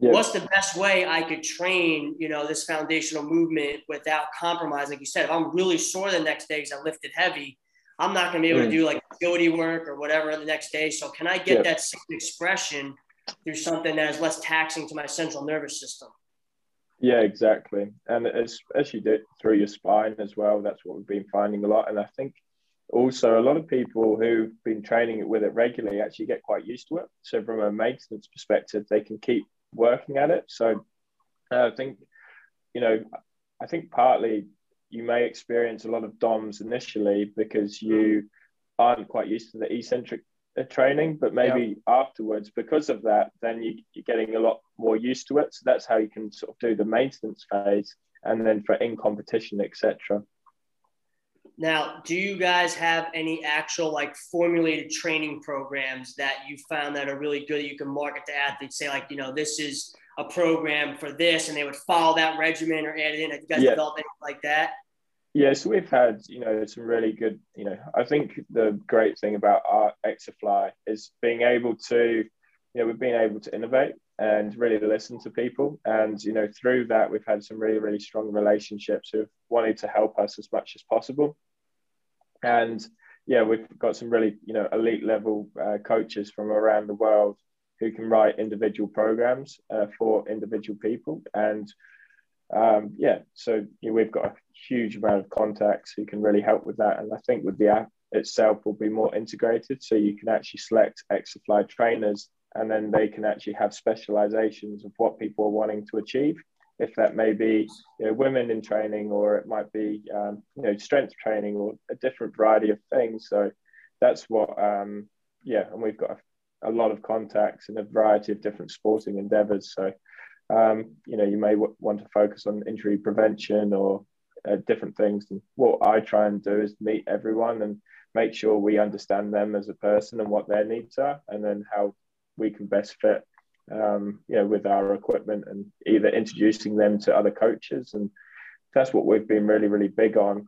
Yep. What's the best way I could train, you know, this foundational movement without compromising? Like you said, if I'm really sore the next day because I lifted heavy, I'm not going to be able mm. to do like agility work or whatever the next day. So can I get yep. that same expression through something that is less taxing to my central nervous system? Yeah, exactly. And as as you do through your spine as well, that's what we've been finding a lot. And I think also a lot of people who've been training it with it regularly actually get quite used to it. So from a maintenance perspective, they can keep working at it. So uh, I think, you know, I think partly you may experience a lot of DOMs initially because you aren't quite used to the eccentric training, but maybe yeah. afterwards, because of that, then you, you're getting a lot more used to it. So that's how you can sort of do the maintenance phase, and then for in competition, etc. Now, do you guys have any actual like formulated training programs that you found that are really good that you can market to athletes? Say like, you know, this is a program for this, and they would follow that regimen or add it in. Have you guys yeah. developed anything like that? Yes, we've had you know some really good. You know, I think the great thing about our Exerfly is being able to, you know, we've been able to innovate and really listen to people, and you know, through that we've had some really really strong relationships who've wanted to help us as much as possible, and yeah, we've got some really you know elite level uh, coaches from around the world who can write individual programs uh, for individual people and um, yeah, so we've got a huge amount of contacts who can really help with that. And I think with the app itself will be more integrated. So you can actually select Exerfly trainers and then they can actually have specializations of what people are wanting to achieve. If that may be you know, women in training, or it might be um, you know strength training, or a different variety of things. So that's what, um, yeah. And we've got a, a lot of contacts in a variety of different sporting endeavors. So um, you know, you may w- want to focus on injury prevention or uh, different things. And what I try and do is meet everyone and make sure we understand them as a person and what their needs are, and then how we can best fit, um, you know, with our equipment and either introducing them to other coaches. And that's what we've been really, really big on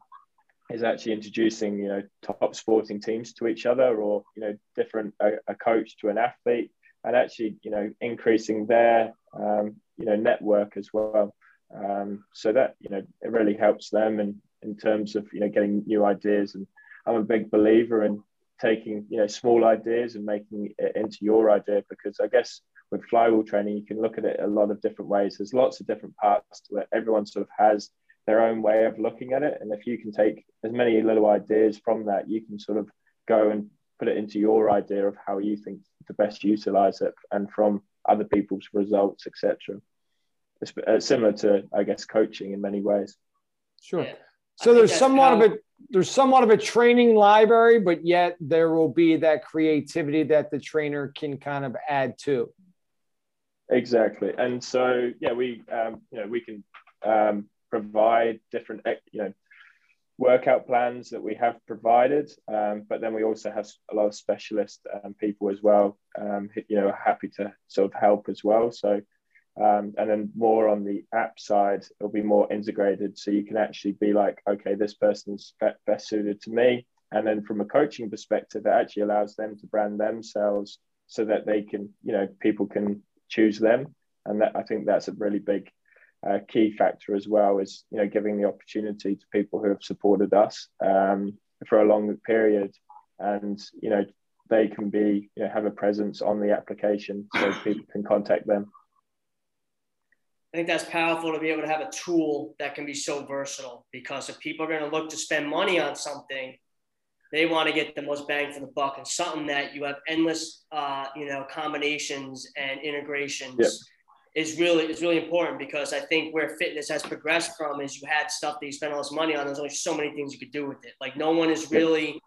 is actually introducing, you know, top sporting teams to each other or, you know, different, a, a coach to an athlete and actually, you know, increasing their um, you know network as well. Um, so that you know it really helps them in in terms of you know getting new ideas. And I'm a big believer in taking you know small ideas and making it into your idea because I guess with flywheel training you can look at it a lot of different ways. There's lots of different parts to it. Everyone sort of has their own way of looking at it, and if you can take as many little ideas from that, you can sort of go and put it into your idea of how you think to best utilize it and from other people's results, etc. It's uh, similar to, I guess, coaching in many ways. Sure. Yeah. So there's somewhat how... of a there's somewhat of a training library, but yet there will be that creativity that the trainer can kind of add to. Exactly, and so yeah, we um, you know we can um, provide different you know workout plans that we have provided, um, but then we also have a lot of specialist um, people as well, um, you know, happy to sort of help as well. So, um, and then more on the app side, it'll be more integrated. So you can actually be like, okay, this person's best suited to me. And then from a coaching perspective, it actually allows them to brand themselves so that they can, you know, people can choose them. And that, I think that's a really big uh, key factor as well is you know giving the opportunity to people who have supported us um, for a long period, and you know they can be you know have a presence on the application so people can contact them. I think that's powerful to be able to have a tool that can be so versatile because if people are going to look to spend money on something, they want to get the most bang for the buck and something that you have endless, uh, you know, combinations and integrations. Yep. Is really is really important because I think where fitness has progressed from is you had stuff that you spent all this money on. There's only so many things you could do with it. Like no one is really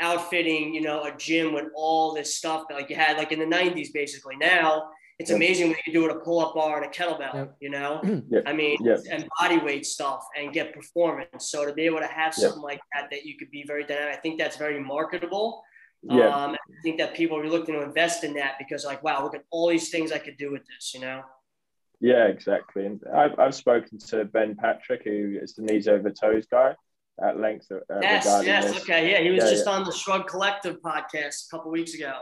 outfitting, you know, a gym with all this stuff that like you had like in the 90s basically. Now it's yep. amazing what you can do with a pull-up bar and a kettlebell, yep. you know? Yep. I mean, and body weight stuff and get performance. So to be able to have something like that that you could be very dynamic, I think that's very marketable. Yeah. Um, I think that people are looking to invest in that because like, wow, look at all these things I could do with this, you know? Yeah, exactly. And I've, I've spoken to Ben Patrick, who is the knees over toes guy at length. Uh, yes, yes, this. okay, yeah. He was yeah, just yeah. on the Shrug Collective podcast a couple weeks ago.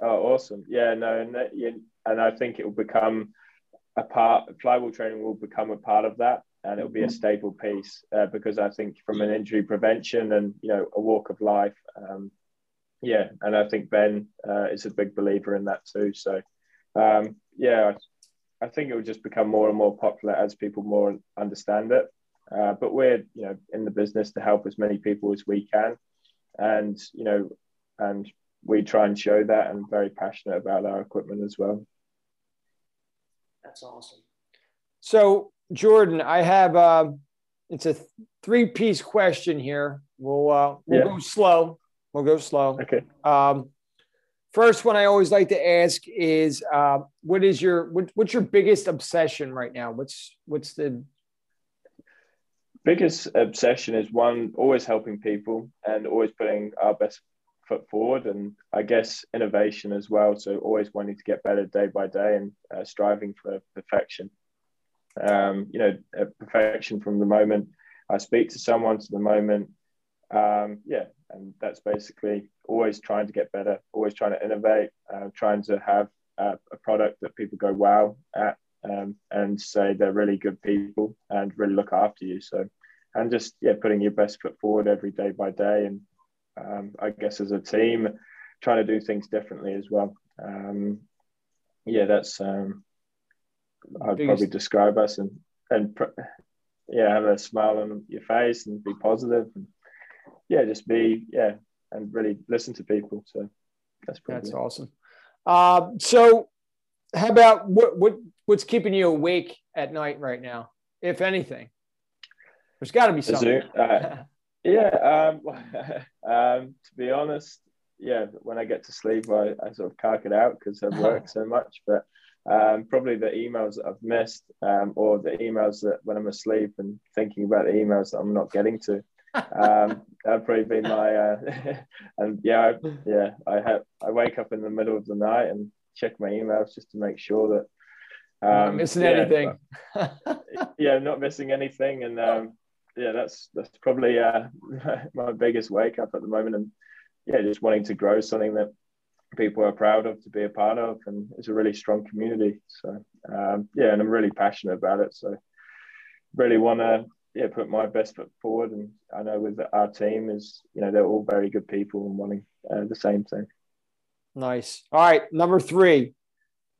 Oh, awesome! Yeah, no, and that, yeah, and I think it will become a part. Flywheel training will become a part of that, and it'll be a mm-hmm. staple piece uh, because I think from an injury prevention and you know a walk of life, um, yeah, and I think Ben uh, is a big believer in that too. So, um, yeah, I, I think it will just become more and more popular as people more understand it. Uh, but we're you know in the business to help as many people as we can, and you know, and we try and show that and very passionate about our equipment as well. That's awesome. So Jordan, I have uh, it's a three piece question here. We'll uh, we'll yeah. go slow. We'll go slow. Okay. Um, first one I always like to ask is uh, what is your what, what's your biggest obsession right now? What's what's the biggest obsession is one always helping people and always putting our best foot forward and I guess innovation as well. So always wanting to get better day by day and uh, striving for perfection. Um, you know, perfection from the moment I speak to someone to the moment. Um, yeah, and that's basically always trying to get better, always trying to innovate, uh, trying to have uh, a product that people go wow at um, and say they're really good people and really look after you. So, and just yeah, putting your best foot forward every day by day and um, I guess as a team, trying to do things differently as well. Um, yeah, that's um, I'd Biggest. probably describe us and and yeah, have a smile on your face and be positive and yeah, just be yeah, and really listen to people. So that's that's awesome. Uh, so, how about what what what's keeping you awake at night right now, if anything? There's got to be something. Uh, Yeah, um, um, to be honest, yeah, when I get to sleep, I, I sort of cark it out because I've worked so much. But um, probably the emails that I've missed, um, or the emails that when I'm asleep and thinking about the emails that I'm not getting to. Um, that'd probably be my. Uh, and yeah, I, yeah, I have. I wake up in the middle of the night and check my emails just to make sure that. Um, not missing yeah, anything. yeah, not missing anything, and um, yeah, that's that's probably uh, my biggest wake up at the moment, and yeah, just wanting to grow something that people are proud of to be a part of, and it's a really strong community. So um, yeah, and I'm really passionate about it. So really want to yeah put my best foot forward, and I know with our team is you know they're all very good people and wanting uh, the same thing. Nice. All right, number three.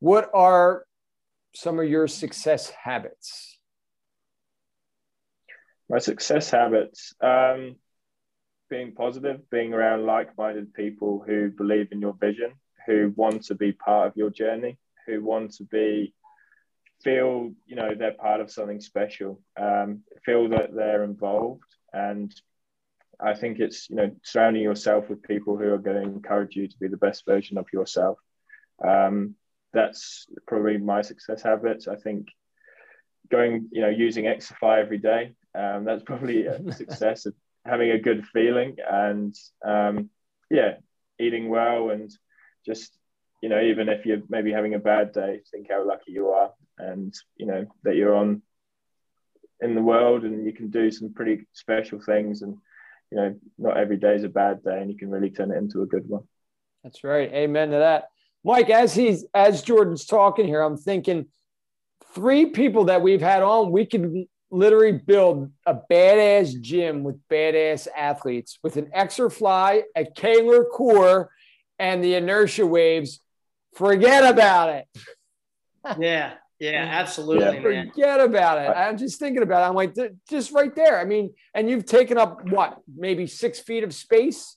What are some of your success habits? my success habits um, being positive being around like-minded people who believe in your vision who want to be part of your journey who want to be feel you know they're part of something special um, feel that they're involved. And i think it's you know surrounding yourself with people who are going to encourage you to be the best version of yourself. Um, that's probably my success habits. I think going you know using exercise every day um, that's probably a success of having a good feeling and um, yeah, eating well and just you know even if you're maybe having a bad day, think how lucky you are and you know that you're on in the world and you can do some pretty special things and you know not every day is a bad day and you can really turn it into a good one. That's right. Amen to that. Mike, as he's as Jordan's talking here, I'm thinking three people that we've had on, we could literally build a badass gym with badass athletes with an Exerfly, a Kaler core, and the inertia waves. Forget about it. yeah, Yeah, absolutely. Yeah. Forget about it. I'm just thinking about it. I'm like, just right there. I mean, and you've taken up what, maybe six feet of space?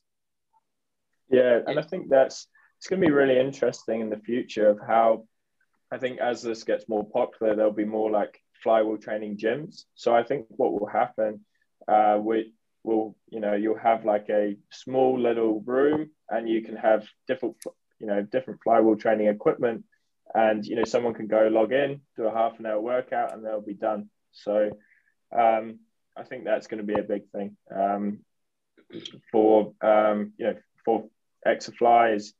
Yeah, and I think that's it's going to be really interesting in the future of how I think as this gets more popular, there'll be more like flywheel training gyms. So I think what will happen, uh, we will, you know, you'll have like a small little room, and you can have different, you know, different flywheel training equipment, and you know, someone can go log in, do a half an hour workout, and they'll be done. So um, I think that's going to be a big thing um, for um, you know for Exerfly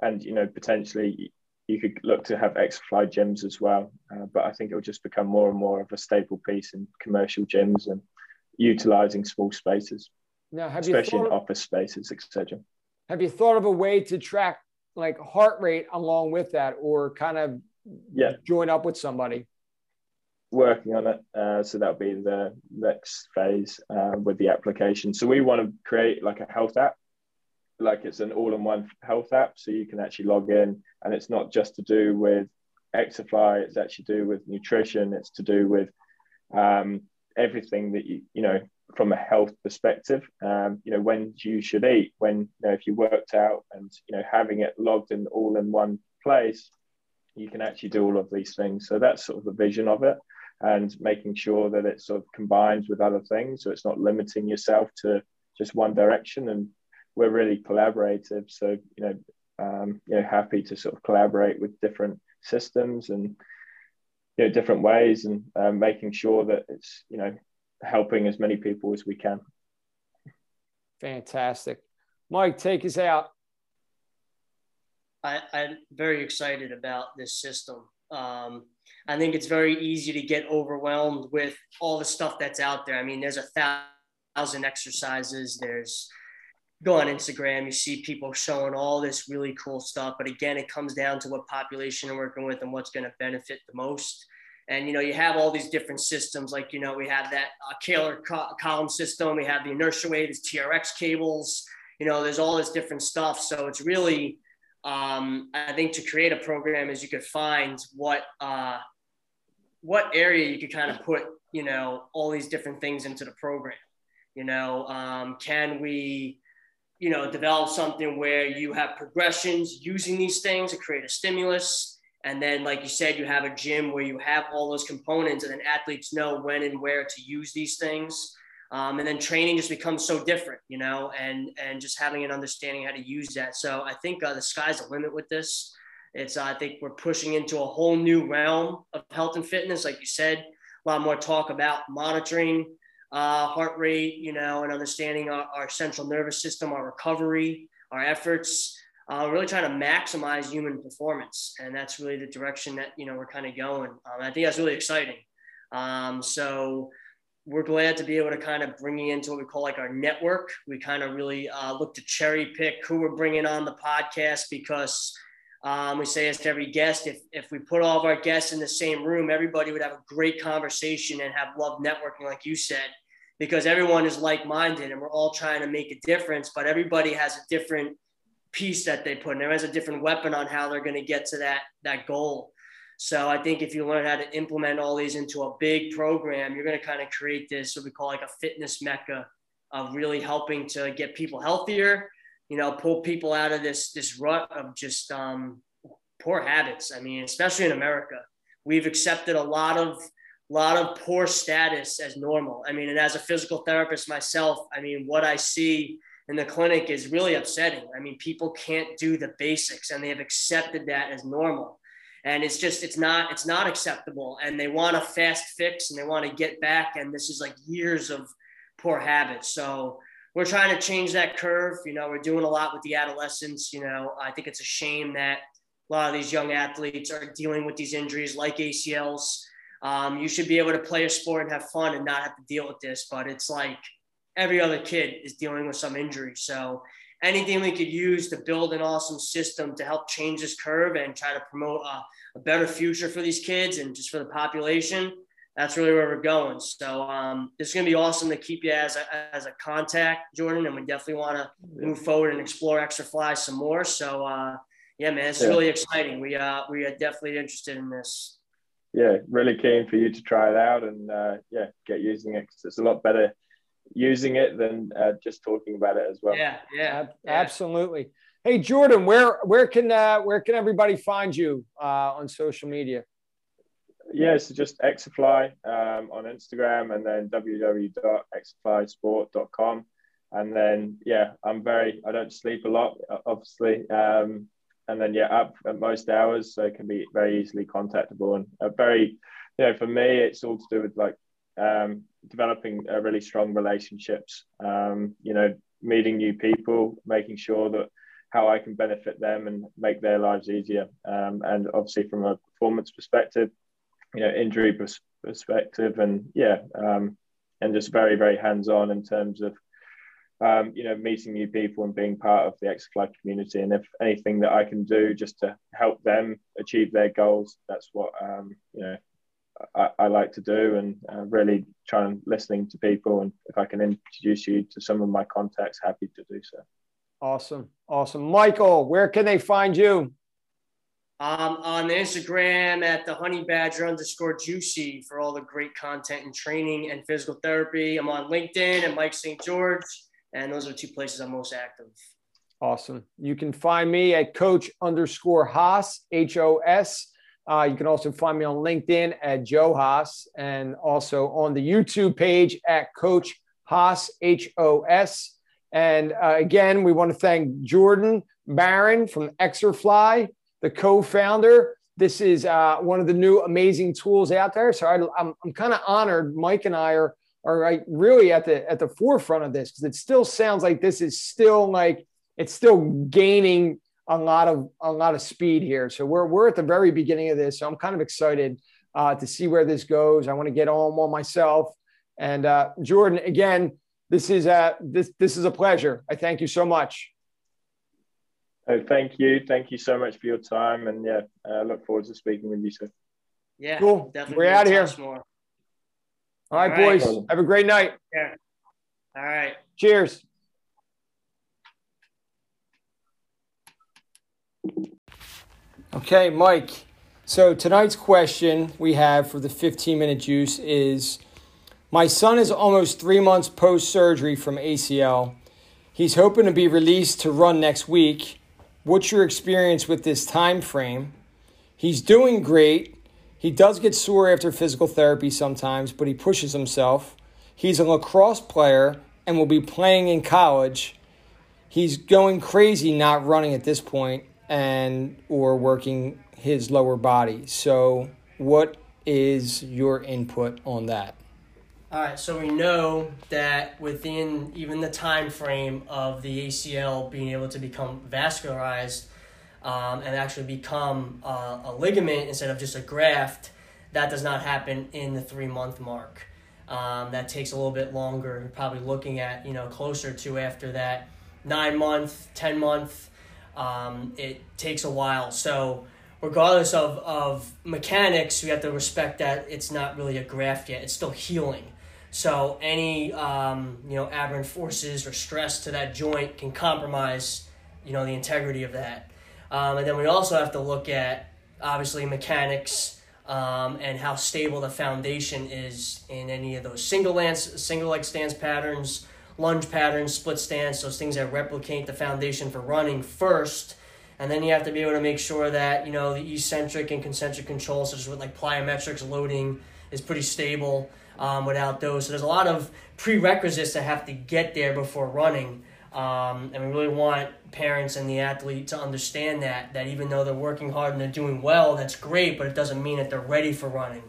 and you know potentially you could look to have Exerfly gyms as well. Uh, but I think it will just become more and more of a staple piece in commercial gyms and utilizing small spaces, now, have especially in office spaces, etc. Have you thought of a way to track like heart rate along with that, or kind of yeah join up with somebody? Working on it, uh, so that'll be the next phase uh, with the application. So we want to create like a health app like it's an all-in-one health app so you can actually log in and it's not just to do with Exerfly it's actually to do with nutrition it's to do with um, everything that you you know from a health perspective um, you know when you should eat when you know if you worked out and you know having it logged in all in one place you can actually do all of these things so that's sort of the vision of it and making sure that it sort of combines with other things so it's not limiting yourself to just one direction and we're really collaborative. So you know, um, you know, happy to sort of collaborate with different systems and you know different ways, and um, making sure that it's you know helping as many people as we can. Fantastic, Mike. Take us out. I, am very excited about this system. Um, I think it's very easy to get overwhelmed with all the stuff that's out there. I mean, there's a thousand exercises. There's go on Instagram, you see people showing all this really cool stuff. But again, it comes down to what population you're working with and what's going to benefit the most. And you know, you have all these different systems. Like you know, we have that uh, Kahler co- column system. We have the inertia wave, there's TRX cables. You know, there's all this different stuff. So it's really, um, I think, to create a program is you could find what uh, what area you could kind of put, you know, all these different things into the program. You know, um, can we you know, develop something where you have progressions using these things to create a stimulus. And then, like you said, you have a gym where you have all those components, and then athletes know when and where to use these things. Um, and then training just becomes so different, you know, and and just having an understanding how to use that. So I think uh, the sky's the limit with this. It's uh, I think we're pushing into a whole new realm of health and fitness, like you said. A lot more talk about monitoring uh, heart rate, you know, and understanding our, our, central nervous system, our recovery, our efforts, uh, really trying to maximize human performance. And that's really the direction that, you know, we're kind of going. Um, I think that's really exciting. Um, so we're glad to be able to kind of bring you into what we call like our network. We kind of really uh, look to cherry pick who we're bringing on the podcast because um, we say this to every guest. If, if we put all of our guests in the same room, everybody would have a great conversation and have love networking, like you said, because everyone is like minded and we're all trying to make a difference, but everybody has a different piece that they put in. There has a different weapon on how they're going to get to that, that goal. So I think if you learn how to implement all these into a big program, you're going to kind of create this what we call like a fitness mecca of really helping to get people healthier you know, pull people out of this this rut of just um, poor habits. I mean, especially in America, we've accepted a lot of lot of poor status as normal. I mean, and as a physical therapist myself, I mean, what I see in the clinic is really upsetting. I mean, people can't do the basics, and they have accepted that as normal. And it's just it's not it's not acceptable. And they want a fast fix, and they want to get back. And this is like years of poor habits. So we're trying to change that curve. You know, we're doing a lot with the adolescents. You know, I think it's a shame that a lot of these young athletes are dealing with these injuries like ACLs. Um, you should be able to play a sport and have fun and not have to deal with this. But it's like every other kid is dealing with some injury. So anything we could use to build an awesome system to help change this curve and try to promote a, a better future for these kids and just for the population that's really where we're going. So um, it's going to be awesome to keep you as a, as a contact, Jordan, and we definitely want to move forward and explore Exerfly some more. So uh, yeah, man, it's yeah. really exciting. We uh, we are definitely interested in this. yeah, really keen for you to try it out and uh, yeah, get using it because it's a lot better using it than uh, just talking about it as well. Yeah, yeah, absolutely. Hey Jordan, where where can uh, where can everybody find you uh, on social media? Yeah, so just Exerfly um, on Instagram and then www.exerflysport.com. And then yeah, I'm very I don't sleep a lot, obviously. Um, and then yeah, up at most hours, so it can be very easily contactable and a very, you know, for me, it's all to do with like um, developing a really strong relationships. Um, you know, meeting new people, making sure that how I can benefit them and make their lives easier. Um, and obviously, from a performance perspective, you know, injury perspective, and yeah, um, and just very very hands on in terms of um, you know, meeting new people and being part of the Exerfly community. And if anything that I can do just to help them achieve their goals, that's what um, you know I, I, like to do. And uh, really and listening to people. And if I can introduce you to some of my contacts, happy to do so. Awesome, awesome, Michael. Where can they find you? Um, on Instagram at the honey badger underscore juicy for all the great content and training and physical therapy. I'm on LinkedIn at Mike St. George. And those are two places I'm most active. Awesome. You can find me at coach underscore Haas, H O S. Uh, you can also find me on LinkedIn at Joe Haas and also on the YouTube page at Coach Haas, H O S. And uh, again, we want to thank Jordan Barron from Exerfly, the co founder. This is uh, one of the new amazing tools out there. So I, I'm, I'm kind of honored. Mike and I are are like really at the at the forefront of this because it still sounds like this is still like it's still gaining a lot of a lot of speed here. So we're we're at the very beginning of this. So I'm kind of excited uh, to see where this goes. I want to get on one myself. And uh, Jordan, again, this is a this this is a pleasure. I thank you so much. Oh, thank you, thank you so much for your time, and yeah, I uh, look forward to speaking with you soon. Yeah, cool. We're out of here. More. All right, All right. boys. Have a great night. Yeah. All right. Cheers. Okay, Mike. So tonight's question we have for the 15 minute juice is My son is almost three months post surgery from ACL. He's hoping to be released to run next week. What's your experience with this time frame? He's doing great, he does get sore after physical therapy sometimes, but he pushes himself. He's a lacrosse player and will be playing in college. He's going crazy not running at this point and or working his lower body. So, what is your input on that? All right, so we know that within even the time frame of the ACL being able to become vascularized, um, and actually become uh, a ligament instead of just a graft, that does not happen in the three month mark. Um, that takes a little bit longer. You're probably looking at you know closer to after that nine month, ten month. Um, it takes a while. So regardless of, of mechanics, we have to respect that it's not really a graft yet. It's still healing. So any um, you know aberrant forces or stress to that joint can compromise you know the integrity of that. Um, and then we also have to look at obviously mechanics um, and how stable the foundation is in any of those single lance, single leg stance patterns, lunge patterns, split stance, those things that replicate the foundation for running first. And then you have to be able to make sure that you know the eccentric and concentric controls, such as with like plyometrics loading, is pretty stable um, without those. So there's a lot of prerequisites that have to get there before running. Um, and we really want parents and the athlete to understand that that even though they're working hard and they're doing well, that's great, but it doesn't mean that they're ready for running.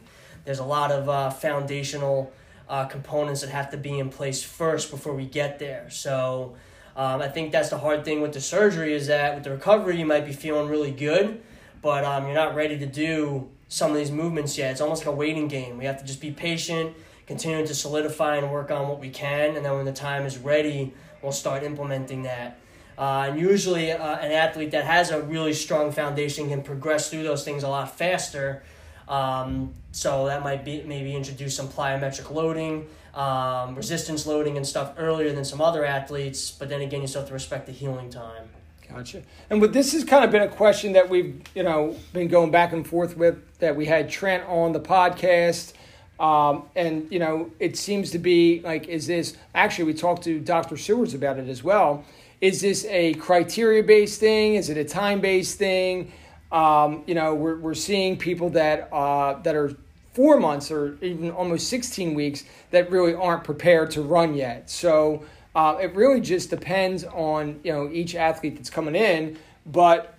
There's a lot of uh, foundational uh, components that have to be in place first before we get there. So um, I think that's the hard thing with the surgery is that with the recovery you might be feeling really good, but um, you're not ready to do some of these movements yet. It's almost like a waiting game. We have to just be patient, continue to solidify and work on what we can, and then when the time is ready we'll start implementing that. Uh, and usually, uh, an athlete that has a really strong foundation can progress through those things a lot faster. Um, so that might be maybe introduce some plyometric loading, um, resistance loading, and stuff earlier than some other athletes. But then again, you still have to respect the healing time. Gotcha. And with this has kind of been a question that we've you know been going back and forth with. That we had Trent on the podcast, um, and you know it seems to be like, is this actually? We talked to Dr. Sewards about it as well. Is this a criteria based thing? Is it a time based thing? Um, you know, we're we're seeing people that uh, that are four months or even almost 16 weeks that really aren't prepared to run yet. So uh, it really just depends on you know each athlete that's coming in, but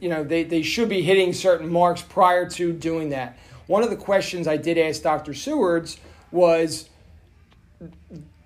you know they, they should be hitting certain marks prior to doing that. One of the questions I did ask Dr. Sewards was,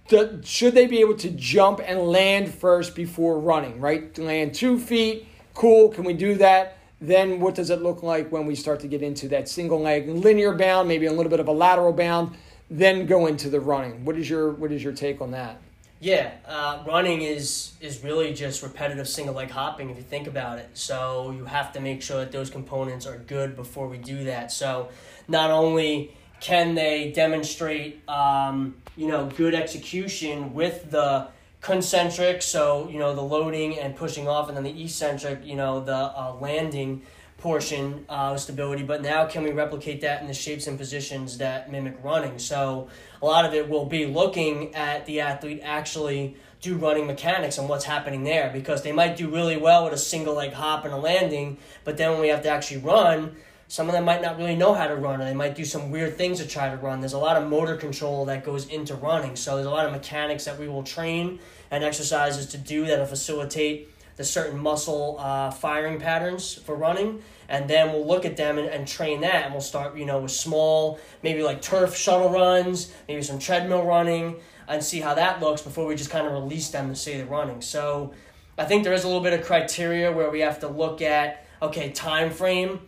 the, should they be able to jump and land first before running? Right, land two feet, cool. Can we do that? Then what does it look like when we start to get into that single leg linear bound, maybe a little bit of a lateral bound, then go into the running? What is your what is your take on that? Yeah, uh, running is is really just repetitive single leg hopping if you think about it. So you have to make sure that those components are good before we do that. So not only can they demonstrate um, you know good execution with the concentric, so you know the loading and pushing off, and then the eccentric, you know the uh, landing portion uh, stability. But now can we replicate that in the shapes and positions that mimic running? So a lot of it will be looking at the athlete actually do running mechanics and what's happening there because they might do really well with a single leg hop and a landing, but then when we have to actually run, some of them might not really know how to run or they might do some weird things to try to run. There's a lot of motor control that goes into running. So there's a lot of mechanics that we will train and exercises to do that'll facilitate the certain muscle uh, firing patterns for running and then we'll look at them and, and train that and we'll start you know with small maybe like turf shuttle runs maybe some treadmill running and see how that looks before we just kind of release them to say they're running so i think there is a little bit of criteria where we have to look at okay time frame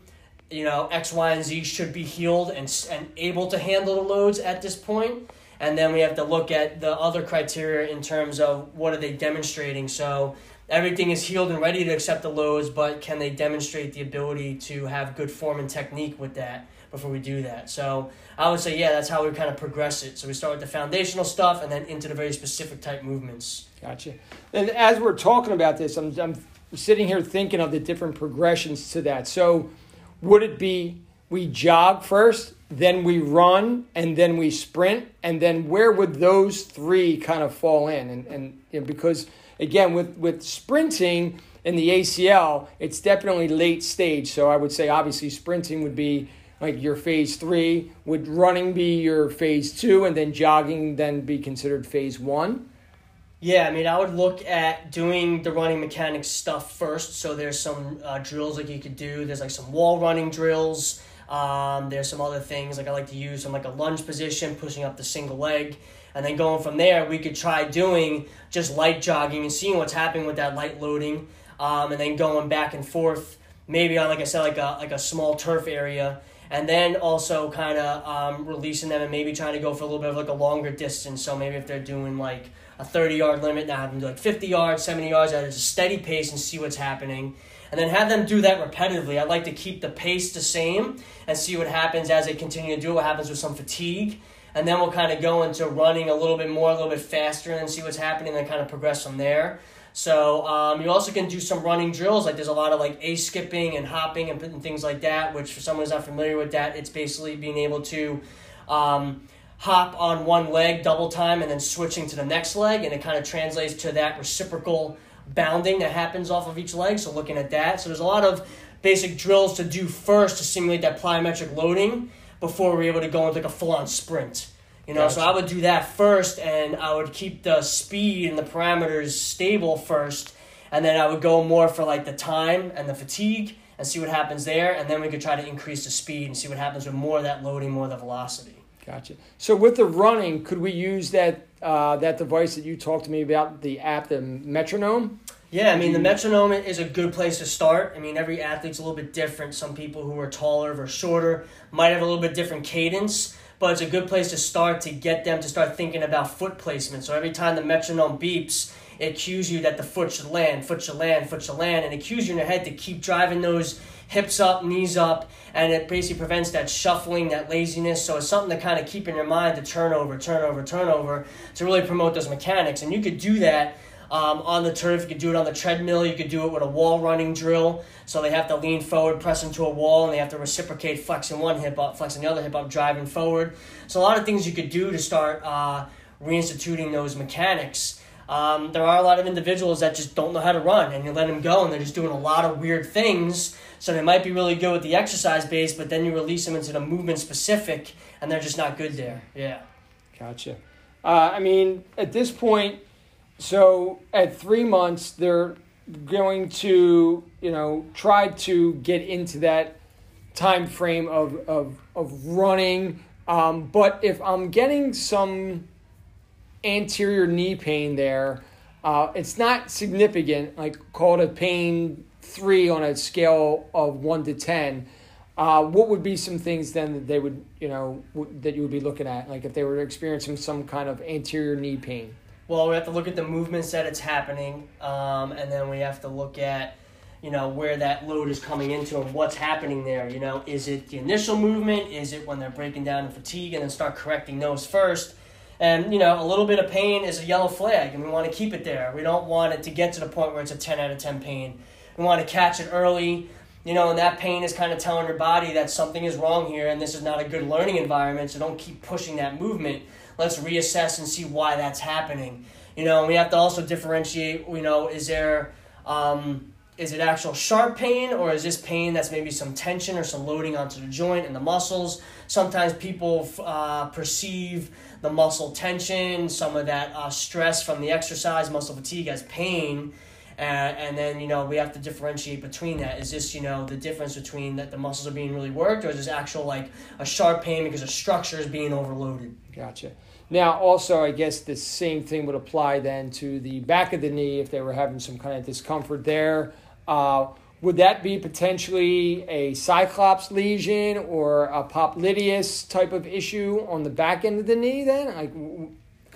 you know x y and z should be healed and, and able to handle the loads at this point and then we have to look at the other criteria in terms of what are they demonstrating so everything is healed and ready to accept the loads, but can they demonstrate the ability to have good form and technique with that before we do that? So I would say, yeah, that's how we kind of progress it. So we start with the foundational stuff and then into the very specific type movements. Gotcha. And as we're talking about this, I'm, I'm sitting here thinking of the different progressions to that. So would it be we jog first, then we run, and then we sprint, and then where would those three kind of fall in? And, and you know, because – again, with, with sprinting in the ACL, it's definitely late stage. So I would say obviously sprinting would be like your phase three. Would running be your phase two, and then jogging then be considered phase one? Yeah, I mean, I would look at doing the running mechanics stuff first. So there's some uh, drills like you could do. There's like some wall running drills. Um, there's some other things like I like to use some like a lunge position, pushing up the single leg. And then going from there, we could try doing just light jogging and seeing what's happening with that light loading. Um, and then going back and forth, maybe on, like I said, like a, like a small turf area. And then also kind of um, releasing them and maybe trying to go for a little bit of like a longer distance. So maybe if they're doing like a 30 yard limit, now have them do like 50 yards, 70 yards at a steady pace and see what's happening and then have them do that repetitively. I'd like to keep the pace the same and see what happens as they continue to do. It, what happens with some fatigue, and then we'll kind of go into running a little bit more, a little bit faster, and see what's happening, and kind of progress from there. So um, you also can do some running drills. Like there's a lot of like a skipping and hopping and, and things like that. Which for someone who's not familiar with that, it's basically being able to um, hop on one leg double time and then switching to the next leg, and it kind of translates to that reciprocal bounding that happens off of each leg. So looking at that, so there's a lot of basic drills to do first to simulate that plyometric loading before we're able to go into like a full on sprint. You know, gotcha. so I would do that first, and I would keep the speed and the parameters stable first, and then I would go more for like the time and the fatigue and see what happens there, and then we could try to increase the speed and see what happens with more of that loading, more of the velocity. Gotcha. So with the running, could we use that uh, that device that you talked to me about, the app, the metronome? Yeah, I mean the metronome is a good place to start. I mean every athlete's a little bit different. Some people who are taller or shorter might have a little bit different cadence, but it's a good place to start to get them to start thinking about foot placement. So every time the metronome beeps, it cues you that the foot should land, foot should land, foot should land, and it cues you in your head to keep driving those hips up, knees up, and it basically prevents that shuffling, that laziness. So it's something to kind of keep in your mind to turn over, turn over, turn over to really promote those mechanics. And you could do that um, on the turf. You could do it on the treadmill. You could do it with a wall running drill. So they have to lean forward, press into a wall, and they have to reciprocate flexing one hip up, flexing the other hip up, driving forward. So a lot of things you could do to start uh, reinstituting those mechanics. Um, there are a lot of individuals that just don't know how to run, and you let them go, and they're just doing a lot of weird things. So they might be really good with the exercise base, but then you release them into the movement specific, and they're just not good there. Yeah. Gotcha. Uh, I mean, at this point, so at three months, they're going to, you know, try to get into that time frame of, of, of running. Um, but if I'm getting some anterior knee pain there, uh, it's not significant, like call it a pain three on a scale of one to 10. Uh, what would be some things then that they would, you know, w- that you would be looking at, like if they were experiencing some kind of anterior knee pain? Well, we have to look at the movements that it's happening, um, and then we have to look at, you know, where that load is coming into and what's happening there. You know, is it the initial movement? Is it when they're breaking down in fatigue and then start correcting those first? And you know, a little bit of pain is a yellow flag, and we want to keep it there. We don't want it to get to the point where it's a ten out of ten pain. We want to catch it early you know, and that pain is kind of telling your body that something is wrong here and this is not a good learning environment, so don't keep pushing that movement. Let's reassess and see why that's happening. You know, and we have to also differentiate, you know, is there um, is it actual sharp pain or is this pain that's maybe some tension or some loading onto the joint and the muscles? Sometimes people uh, perceive the muscle tension, some of that uh, stress from the exercise, muscle fatigue as pain uh, and then, you know, we have to differentiate between that. Is this, you know, the difference between that the muscles are being really worked or is this actual, like, a sharp pain because the structure is being overloaded? Gotcha. Now, also, I guess the same thing would apply then to the back of the knee if they were having some kind of discomfort there. Uh, would that be potentially a cyclops lesion or a popliteus type of issue on the back end of the knee then? Like,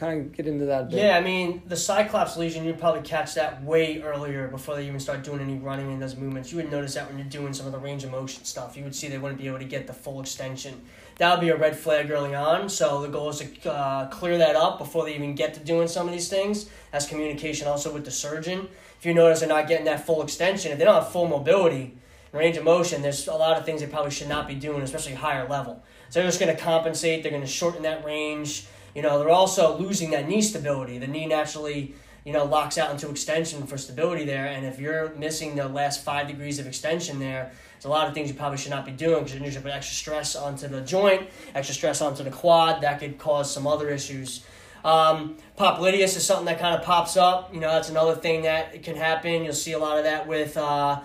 kind of get into that Yeah, I mean, the Cyclops lesion, you'd probably catch that way earlier before they even start doing any running in those movements. You would notice that when you're doing some of the range of motion stuff. You would see they wouldn't be able to get the full extension. That would be a red flag early on. So the goal is to uh, clear that up before they even get to doing some of these things. That's communication also with the surgeon. If you notice they're not getting that full extension, if they don't have full mobility, range of motion, there's a lot of things they probably should not be doing, especially higher level. So they're just going to compensate. They're going to shorten that range you know, they're also losing that knee stability. The knee naturally, you know, locks out into extension for stability there. And if you're missing the last five degrees of extension there, a lot of things you probably should not be doing because you're going to put extra stress onto the joint, extra stress onto the quad. That could cause some other issues. Um, popliteus is something that kind of pops up. You know, that's another thing that can happen. You'll see a lot of that with, uh,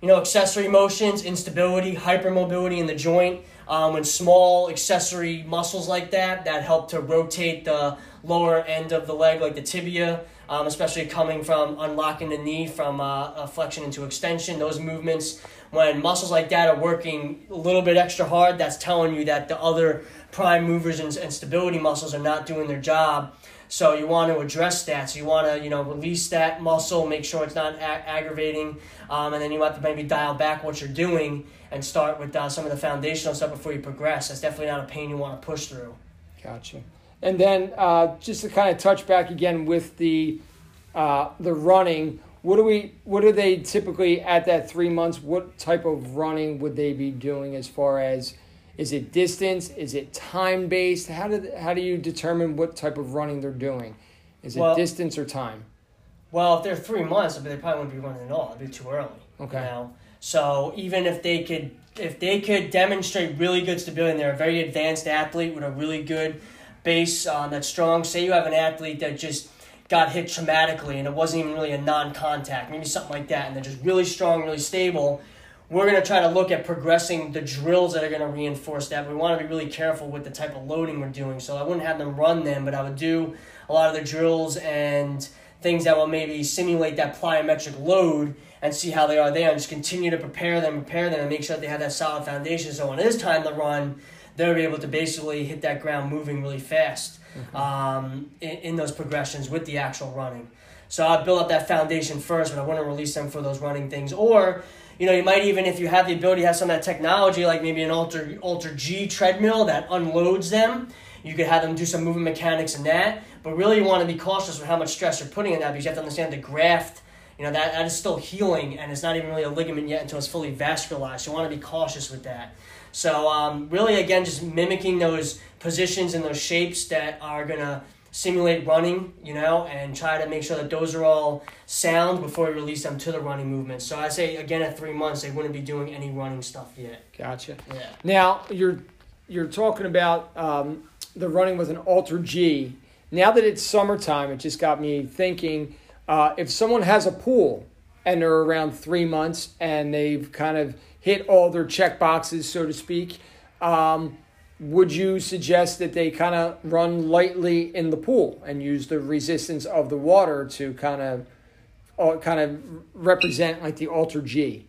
you know, accessory motions, instability, hypermobility in the joint um, and small accessory muscles like that that help to rotate the lower end of the leg, like the tibia, um, especially coming from unlocking the knee from uh, flexion into extension. Those movements, when muscles like that are working a little bit extra hard, that's telling you that the other prime movers and, and stability muscles are not doing their job. So you want to address that. So you want to, you know, release that muscle, make sure it's not ag- aggravating, um, and then you have to maybe dial back what you're doing and start with uh, some of the foundational stuff before you progress. That's definitely not a pain you want to push through. Gotcha. And then uh, just to kind of touch back again with the uh, the running, what do we what are they typically at that three months? What type of running would they be doing as far as is it distance? Is it time based? How do how do you determine what type of running they're doing? Is it well, distance or time? Well, if they're three months, I mean, they probably wouldn't be running at all. It'd be too early. Okay. You know? So even if they could if they could demonstrate really good stability and they're a very advanced athlete with a really good base um, that's strong, say you have an athlete that just got hit traumatically and it wasn't even really a non-contact, maybe something like that, and they're just really strong, really stable. We're going to try to look at progressing the drills that are going to reinforce that. We want to be really careful with the type of loading we're doing. So I wouldn't have them run them, but I would do a lot of the drills and things that will maybe simulate that plyometric load and see how they are there and just continue to prepare them, prepare them, and make sure that they have that solid foundation. So when it is time to run, they'll be able to basically hit that ground moving really fast mm-hmm. um, in, in, those progressions with the actual running. So I'd build up that foundation first, but I want to release them for those running things. Or, you know, you might even, if you have the ability have some of that technology, like maybe an Alter, Alter G treadmill that unloads them, You could have them do some movement mechanics in that, but really you want to be cautious with how much stress you're putting in that because you have to understand the graft. You know that, that is still healing and it's not even really a ligament yet until it's fully vascularized. So you want to be cautious with that. So um, really, again, just mimicking those positions and those shapes that are gonna simulate running, you know, and try to make sure that those are all sound before we release them to the running movement. So I say again at three months they wouldn't be doing any running stuff yet. Gotcha. Yeah. Now you're you're talking about um, the running with an alter G. Now that it's summertime, it just got me thinking. Uh, if someone has a pool and they're around three months and they've kind of hit all their check boxes, so to speak. Um, would you suggest that they kind of run lightly in the pool and use the resistance of the water to kind of uh, kind of represent like the alter G?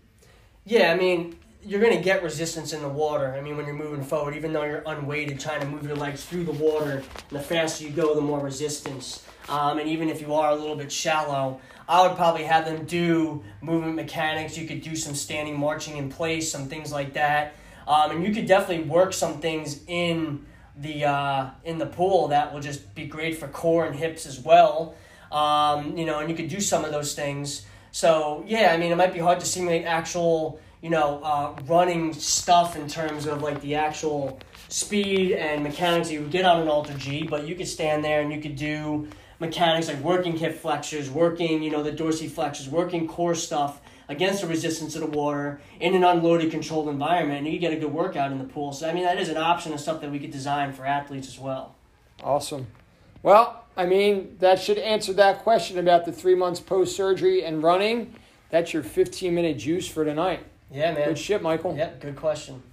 Yeah, I mean, you're going to get resistance in the water. I mean, when you're moving forward, even though you're unweighted, trying to move your legs through the water, the faster you go, the more resistance. Um, and even if you are a little bit shallow, I would probably have them do movement mechanics. You could do some standing marching in place, some things like that. Um, and you could definitely work some things in the uh, in the pool that will just be great for core and hips as well. Um, you know, and you could do some of those things. So yeah, I mean, it might be hard to simulate actual you know uh, running stuff in terms of like the actual speed and mechanics you would get on an Alter G, but you could stand there and you could do mechanics like working hip flexors, working, you know, the dorsiflexors, working core stuff against the resistance of the water in an unloaded, controlled environment, and you get a good workout in the pool. So, I mean, that is an option of stuff that we could design for athletes as well. Awesome. Well, I mean, that should answer that question about the three months post surgery and running. That's your 15 minute juice for tonight. Yeah, man. Good shit, Michael. Yep, good question.